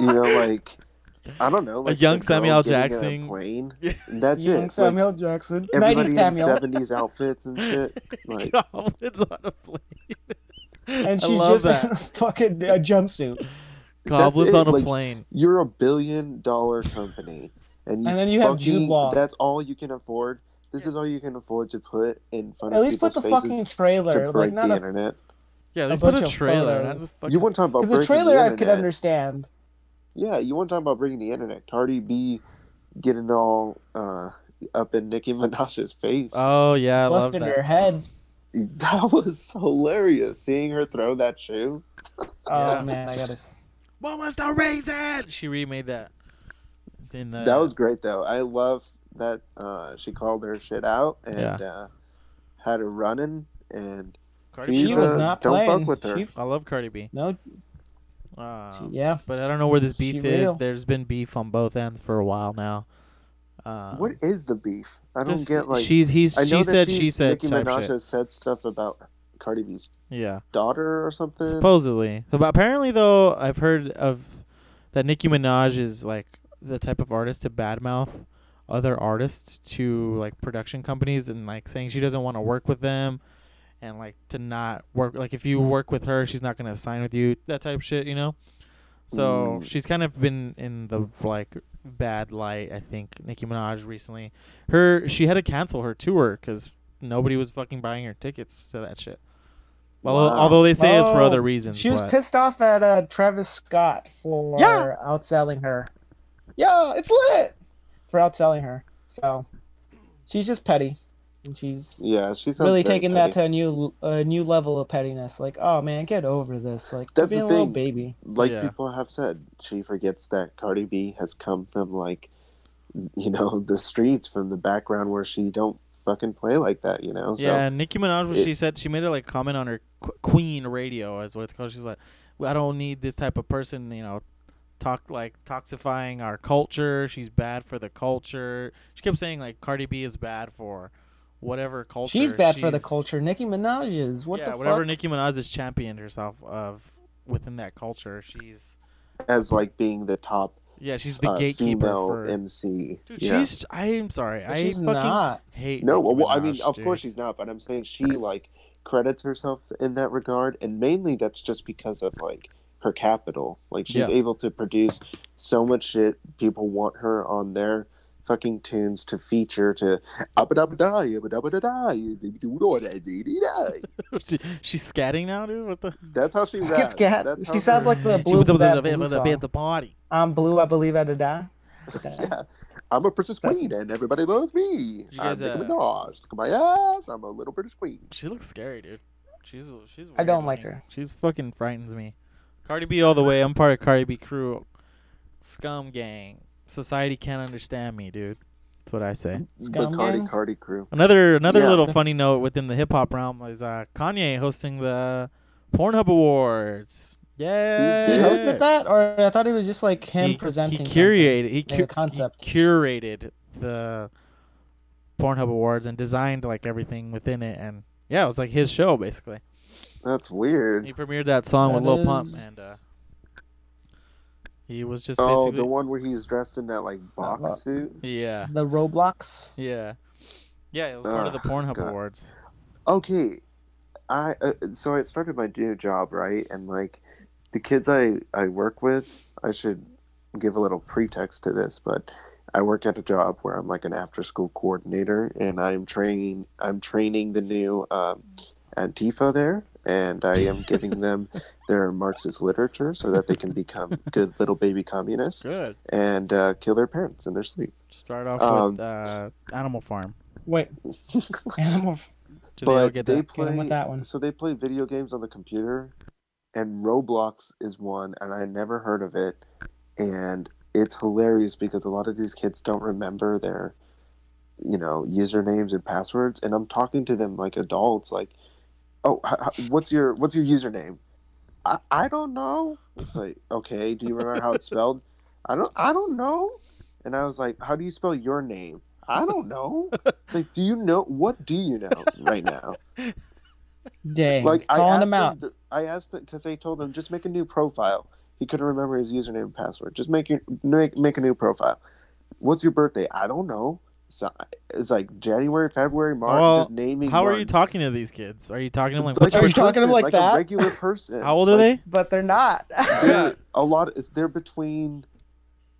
you know like I don't know, like young Samuel getting a Jackson. plane. Yeah. That's Young it. Like, Samuel Jackson. everybody 90 in seventies outfits and shit. Like Goblins on a plane. And I she's love just that. in a fucking a jumpsuit. Goblins on a like, plane. you're a billion dollar company, and you And then you have Jude fucking Law. that's all you can afford. This is all you can afford to put in front At of least put people's the faces fucking to trailer. Like break not the a internet. Yeah, a they put a bunch of trailer. photos. The fucking... You want to talk about because the breaking trailer the I could understand. Yeah, you want to talk about breaking the internet? Cardi B getting all uh, up in Nicki Minaj's face. Oh yeah, I love that. her head. that was hilarious. Seeing her throw that shoe. Oh Yeah. man, I gotta. s- What was the reason? She remade that. In the, That was great though. I love that uh, she called her shit out and Yeah. uh, had her running. And Cardi B. She was uh, not don't fuck with her. She- I love Cardi B. no, Uh, yeah. but I don't know where this beef She is. real. There's been beef on both ends for a while now. Um, what is the beef? I don't just- get like. she's he's I know she that said she's, she said Nicki Minaj has said stuff about Cardi B's Yeah, daughter or something. supposedly. But apparently, though, I've heard of that Nicki Minaj is like the type of artist to badmouth other artists to like production companies and like saying she doesn't want to work with them and like to not work like if you work with her she's not gonna sign with you that type of shit you know so Mm. she's kind of been in the like bad light i think nicki minaj recently her she had to cancel her tour because nobody was fucking buying her tickets to that shit well, Wow. although they say it's for Oh, other reasons She was but- pissed off at uh, Travis Scott for Yeah. outselling her. Yeah, it's lit for outselling her. So she's just petty, and she's Yeah, she sounds really very taking that to a new a new level of pettiness. Like, oh man, get over this. Like, That's being the a little thing. baby. like Yeah. people have said, she forgets that Cardi B has come from like, you know, the streets, from the background where she don't fucking play like that, you know. So Yeah, Nicki Minaj. What it- she said, she made a like comment on her qu- Queen Radio, is what it's called. She's like, I don't need this type of person, you know, talk like toxifying our culture. She's bad for the culture. She kept saying like Cardi B is bad for whatever culture. She's bad for the culture. Nicki Minaj is. What yeah, the whatever fuck? Nicki Minaj has championed herself of within that culture. She's as like being the top yeah, she's the uh, gatekeeper female for. MC. Dude, yeah. she's. I'm sorry. But I she's fucking not. hate. No, Nicki well, I mean, Minaj, of dude. course she's not, but I'm saying she like credits herself in that regard, and mainly that's just because of like her capital. Like she's Yeah. able to produce so much shit. People want her on their fucking tunes to feature to up a dabbada. she, she's scatting now, dude. What the? That's how she Skit raps. scat. That's She sounds like the She blue. was the, the, blue the, the, party. I'm blue. I believe I to die. yeah. I'm a British queen, and everybody loves me. You I'm Nicki uh, Minaj. Look at my ass. I'm a little British queen. She looks scary, dude. She's she's. I don't like looking. her. She's fucking frightens me. Cardi B all the way. I'm part of Cardi B crew. Scum gang. Society can't understand me, dude. That's what I say. The Scum Cardi gang? Cardi crew. Another another Yeah. little funny note within the hip hop realm is uh, Kanye hosting the Pornhub Awards. Yeah, He Yeah. hosted that, or I thought it was just like him he, presenting. He curated. He, like a cu- he concept. curated the Pornhub Awards and designed like everything within it, and yeah, it was like his show basically. That's weird. He premiered that song with That Lil Pump, and uh, he was just Oh, basically the one where he's dressed in that like box what? suit. yeah, The Roblox. yeah, yeah. It was part of the Pornhub God. Awards. Okay, I uh, so I started my new job right, and like the kids I I work with, I should give a little pretext to this, but I work at a job where I'm like an after school coordinator, and I'm training I'm training the new um, Antifa there, and I am giving them their Marxist literature so that they can become good little baby communists Good. and uh, kill their parents in their sleep. Start off Um, with uh, Animal Farm. Wait, animal. Do they but get they that? Get 'em play with that one. so they play video games on the computer and roblox is one and i never heard of it and it's hilarious because a lot of these kids don't remember their you know usernames and passwords and i'm talking to them like adults like oh what's your what's your username I, I don't know it's like okay do you remember how it's spelled i don't i don't know and i was like how do you spell your name i don't know it's like do you know what do you know right now Dang. like I calling asked them out. them, I asked them because I told them just make a new profile. He couldn't remember his username and password. Just make your make make a new profile. What's your birthday? I don't know. So it's like January, February, March. Well, just naming. How are you talking to these kids? Are you talking to them like, Like what's a Are your you talking to them person, like a that? regular person. How old are Like, they? but they're not. They're a lot. They're between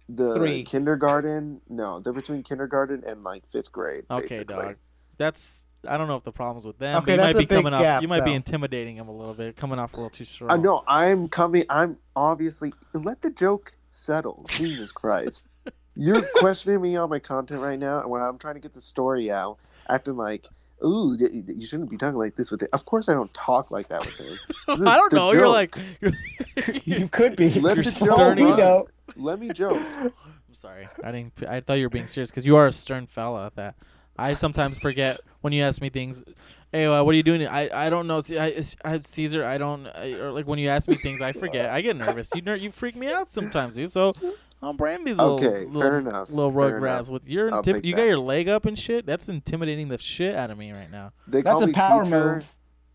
the Three. kindergarten. No, they're between kindergarten and like fifth grade. Okay, basically. dog. That's I don't know if the problem's with them. Okay, you that's might a be big coming off. gap, You might be intimidating them a little bit, coming off a little too strong. I know. I'm coming. I'm obviously. Let the joke settle. Jesus Christ. You're questioning me on my content right now, and when I'm trying to get the story out, acting like, "Ooh, y- y- you shouldn't be talking like this with it." Of course, I don't talk like that with him. The- I don't the know. You're like. you could be. Let You're the stern. joke Well, we run. know. Let me joke. I'm sorry. I didn't. I thought you were being serious because you are a stern fella at that. I sometimes forget when you ask me things. Hey, uh, what are you doing? I, I don't know. See, I, I Caesar. I don't. I, or like when you ask me things, I forget. I get nervous. You ner- you freak me out sometimes, dude. So I'll brand these little Okay, little, fair enough, little fair rugrats enough. with your I'll intip- take you that. got your leg up and shit. That's intimidating the shit out of me right now. They That's call a me power teacher. move.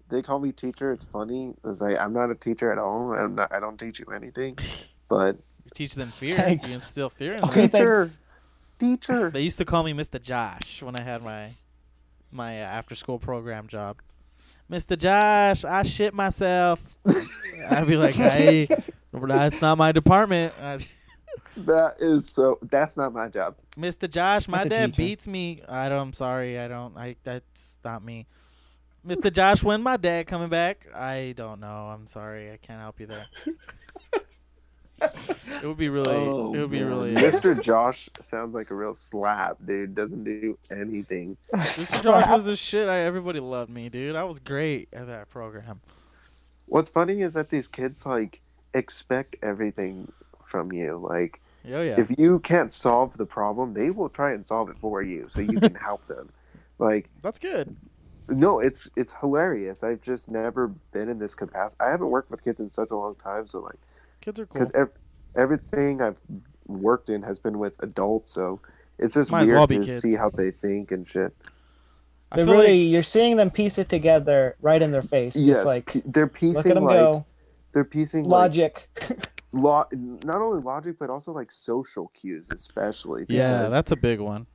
They call me teacher. It's funny. It's like I'm not a teacher at all. I'm not. I don't teach you anything. But You teach them fear. Thanks. You instill fear in them. Okay, teacher, teacher. They used to call me Mr. Josh when I had my my uh, after school program job. Mr. Josh, I shit myself. I'd be like, hey, that's not my department. That is so. That's not my job. Mr. Josh, my That's dad teacher. beats me. I don't. I'm sorry. I don't. I. That's not me. Mr. Josh, when my dad coming back? I don't know. I'm sorry. I can't help you there. It would be really. Oh, it would be man. really. Mr. Josh sounds like a real slap, dude. Doesn't do anything. Mr. Josh was the shit. I, everybody loved me, dude. I was great at that program. What's funny is that these kids like expect everything from you. Like, Oh yeah. if you can't solve the problem, they will try and solve it for you, so you can help them. Like, That's good. no, it's it's hilarious. I've just never been in this capacity. I haven't worked with kids in such a long time, so like. Kids are cool. because ev- everything I've worked in has been with adults, so it's just Might as weird well be to kids. see how they think and shit. I They're feel really like you're seeing them piece it together right in their face. Just Yes, like p- they're piecing look at them like go. they're piecing Logic. like lo- not only logic but also like social cues, especially. yeah, because, that's a big one.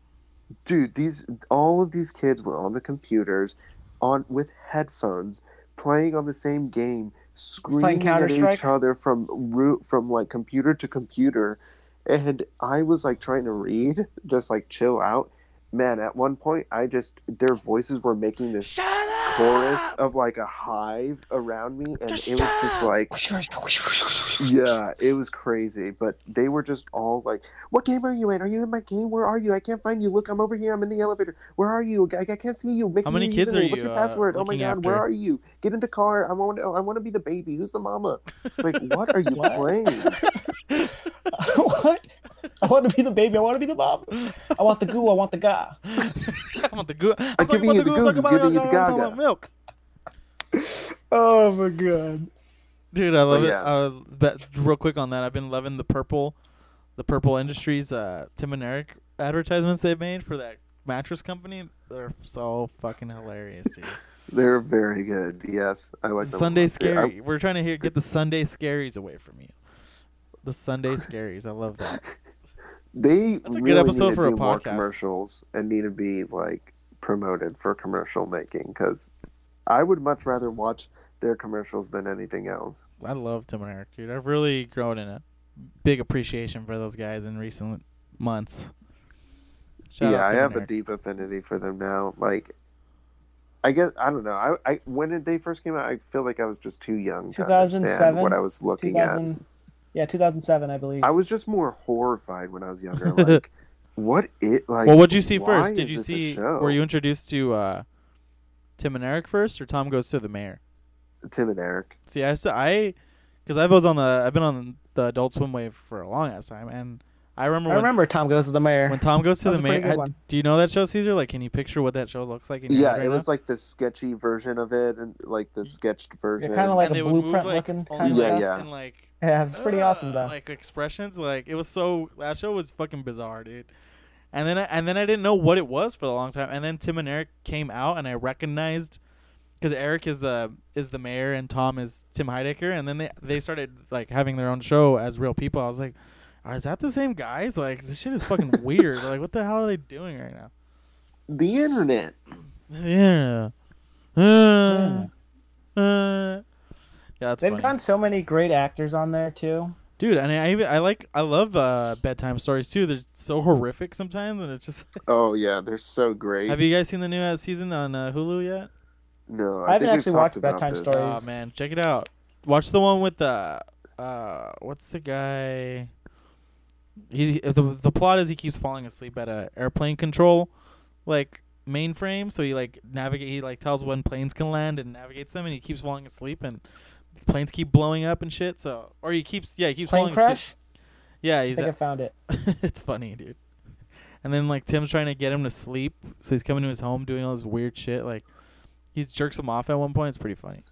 dude. These all of these kids were on the computers, on with headphones, playing on the same game, screaming at each other from root from like computer to computer, and I was like trying to read, just like chill out. Man, at one point, I just their voices were making this Shut up! Chorus of like a hive around me, and Just it was just like yeah, it was crazy. But they were just all like, "What game are you in? Are you in my game? Where are you? I can't find you. Look, I'm over here. I'm in the elevator. Where are you? I, I can't see you. Make How many your kids are username. What's you, your uh, password? oh my looking god, where are you? Get in the car. I want. I want to be the baby. Who's the mama? It's like, what are you What? playing? what? I want to be the baby. I want to be the mom. I want the goo. I want the ga. I want the goo. I'm I'm giving you the the goo. I'm goo, talking about, giving you the talking gaga. about milk. Oh my god. Dude, I love But it. yeah. Uh, but real quick on that, I've been loving the purple, the Purple Industries, uh, Tim and Eric advertisements they've made for that mattress company. They're so fucking hilarious, dude. They're very good. Yes, I like them. Sunday lot, too. Scary. We're trying to hear, get the Sunday scaries away from you. The Sunday scaries. I love that. They That's a good really episode need to for a do more podcast. commercials and need to be like promoted for commercial making because I would much rather watch their commercials than anything else. I love Tim and Eric, dude. I've really grown in a big appreciation for those guys in recent months. Shout yeah, I have and a deep affinity for them now. Like, I guess I don't know. I, I when did they first came out, I feel like I was just too young to understand 2007? what I was looking at. 2000. Yeah, 2007, I believe. I was just more horrified when I was younger. Like, what it like? well, what'd you see first? Did you see? Were you introduced to uh, Tim and Eric first, or Tom goes to the mayor? Tim and Eric? See, I so I, because I was on the I've been on the Adult Swim wave for a long ass time, and I remember I when remember Tom goes to the mayor. when Tom goes to the was a pretty mayor. good I- do you know that show, Caesar? Like, can you picture what that show looks like? In your Yeah, head right it was now? like the sketchy version of it, and like the sketched version. kinda like and a they move, blueprint like, looking only, kind of. Yeah, yeah. and like yeah, it's pretty awesome uh, though. Like expressions, like it was so that show was fucking bizarre, dude. And then I, and then I didn't know what it was for a long time. And then Tim and Eric came out, and I recognized because Eric is the is the mayor and Tom is Tim Heidecker, and then they they started like having their own show as real people. I was like, "Are is that the same guys? Like this shit is fucking weird. Like what the hell are they doing right now? The internet. Yeah. Uh, uh. Yeah, that's They've funny. gotten so many great actors on there too. Dude, and I even I like I love uh, bedtime stories too. They're so horrific sometimes, and it's just. Oh yeah, they're so great. Have you guys seen the new uh, season on uh, Hulu yet? no, I I, haven't think actually watched about Bedtime this. Stories. Oh man, check it out. Watch the one with the uh, what's the guy? He the the plot is he keeps falling asleep at a airplane control, like mainframe. So he like navigate. He like tells when planes can land and navigates them, and he keeps falling asleep and. Planes keep blowing up and shit. So, or he keeps, yeah, he keeps Plane falling crash. asleep. Yeah, I he's think I found it. it's funny, dude. And then like Tim's trying to get him to sleep, so he's coming to his home doing all this weird shit. Like he jerks him off at one point. It's pretty funny.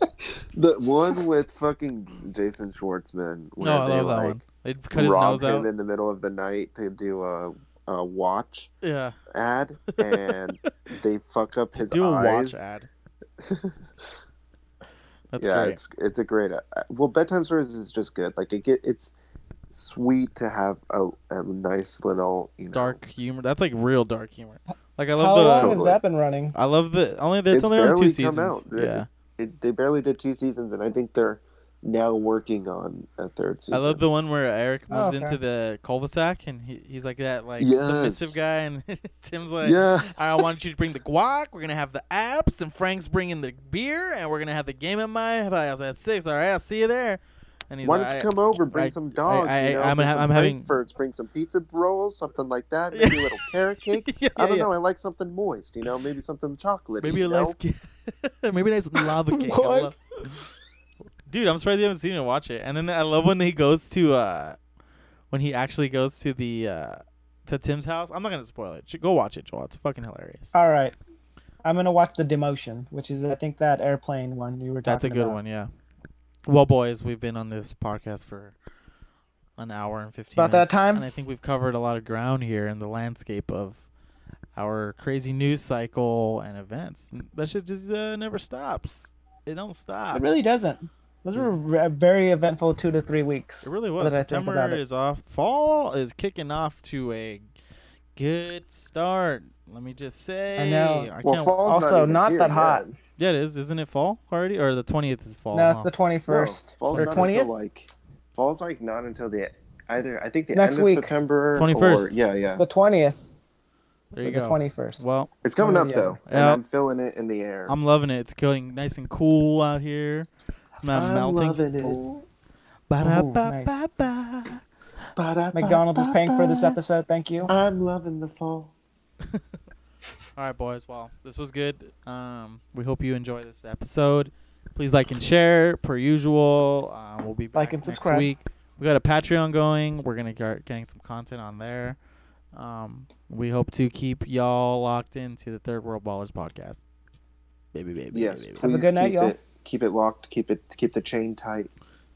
The one with fucking Jason Schwartzman, oh, where No, I they love that one. They cut his rob nose him out. in the middle of the night to do a a watch Yeah, ad, and they fuck up his do a watch ad. That's yeah, great. it's it's a great. Uh, well, bedtime stories is just good. Like it get it's sweet to have a, a nice little you know dark humor. That's like real dark humor. Like I love How love long the. has that been running? I love the only. It's, It's only on two seasons. out. Yeah, It, they barely did two seasons, and I think they're now working on a third season. I love the one where Eric Oh, moves okay. into the cul-de-sac and he, he's like that like Yes. submissive guy, and Tim's like, yeah. I want you to bring the guac. We're gonna have the apps, and Frank's bringing the beer, and we're gonna have the game at my house at six. All right, I'll see you there. And he's Why like, don't you come over, bring I- some dogs? I- you know, I'm bring ha- some I'm having- Frankfurts, bring some pizza rolls, something like that. Maybe a little carrot cake. yeah, I don't yeah. know. I like something moist. You know, maybe something chocolatey. Maybe a nice, maybe a nice lava cake. I What? love- Dude, I'm surprised you haven't seen it. Watch it. And then I love when he goes to uh, when he actually goes to the uh, to Tim's house. I'm not gonna spoil it. Go watch it, Joel. It's fucking hilarious. All right, I'm gonna watch the demotion, which is I think that airplane one you were talking about. That's a good about. one, yeah. Well, boys, we've been on this podcast for an hour and 15 About that time? And I think we've covered a lot of ground here in the landscape of our crazy news cycle and events. That shit just uh, never stops. It don't stop. It really doesn't. Those were re- very eventful two to three weeks. It really was. that I think about September it. is off. Fall is kicking off to a good start. Let me just say. I know. I Well, can't- fall's also not, not that hot. yet. yeah, it is. Isn't it fall already? Or the twentieth is fall? no, it's huh? the 21st No, fall's or not 20th. until like fall's like not until the either. I think the Next end of week. September. 21st. Or, yeah, yeah. The 20th. there you or the go. 21st. Well, It's coming up though, other. and Yeah. I'm feeling it in the air. I'm loving it. It's going nice and cool out here. It's not I'm melting. loving it. Ba-da-ba-ba-ba. McDonald's is paying for this episode. Thank you. I'm loving the fall. All right, boys. Well, this was good. Um, we hope you enjoy this episode. Please like and share, per usual. Uh, we'll be back Like and next subscribe. week. We got a Patreon going. We're gonna start getting some content on there. Um, we hope to keep y'all locked into the Third World Ballers podcast. Baby, baby, Yes, baby, baby. Have a good night, y'all. it keep it locked. Keep it keep the chain tight.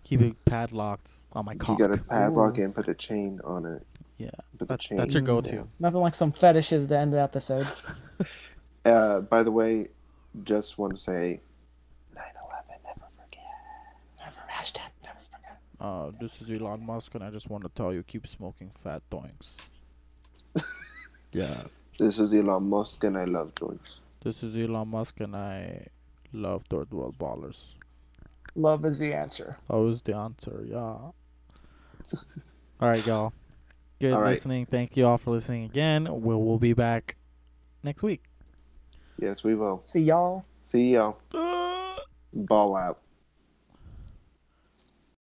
Keep it padlocked on my cock. You gotta padlock Ooh. it and put a chain on it. Yeah, Put the That- chain. that's your go-to. down. Nothing like some fetishes to end the episode. Uh, by the way, just want to say, 9/11, never forget. Never, hashtag never forget. Uh, this is Elon Musk, and I just want to tell you, keep smoking fat doinks. yeah, This is Elon Musk, and I love joints. this is Elon Musk, and I love Third World Ballers. Love is the answer. That was the answer, yeah. all right, y'all. Good All right. listening. Thank you all for listening again. We'll, we'll be back next week. Yes, we will. See y'all. See y'all. Uh. Ball out.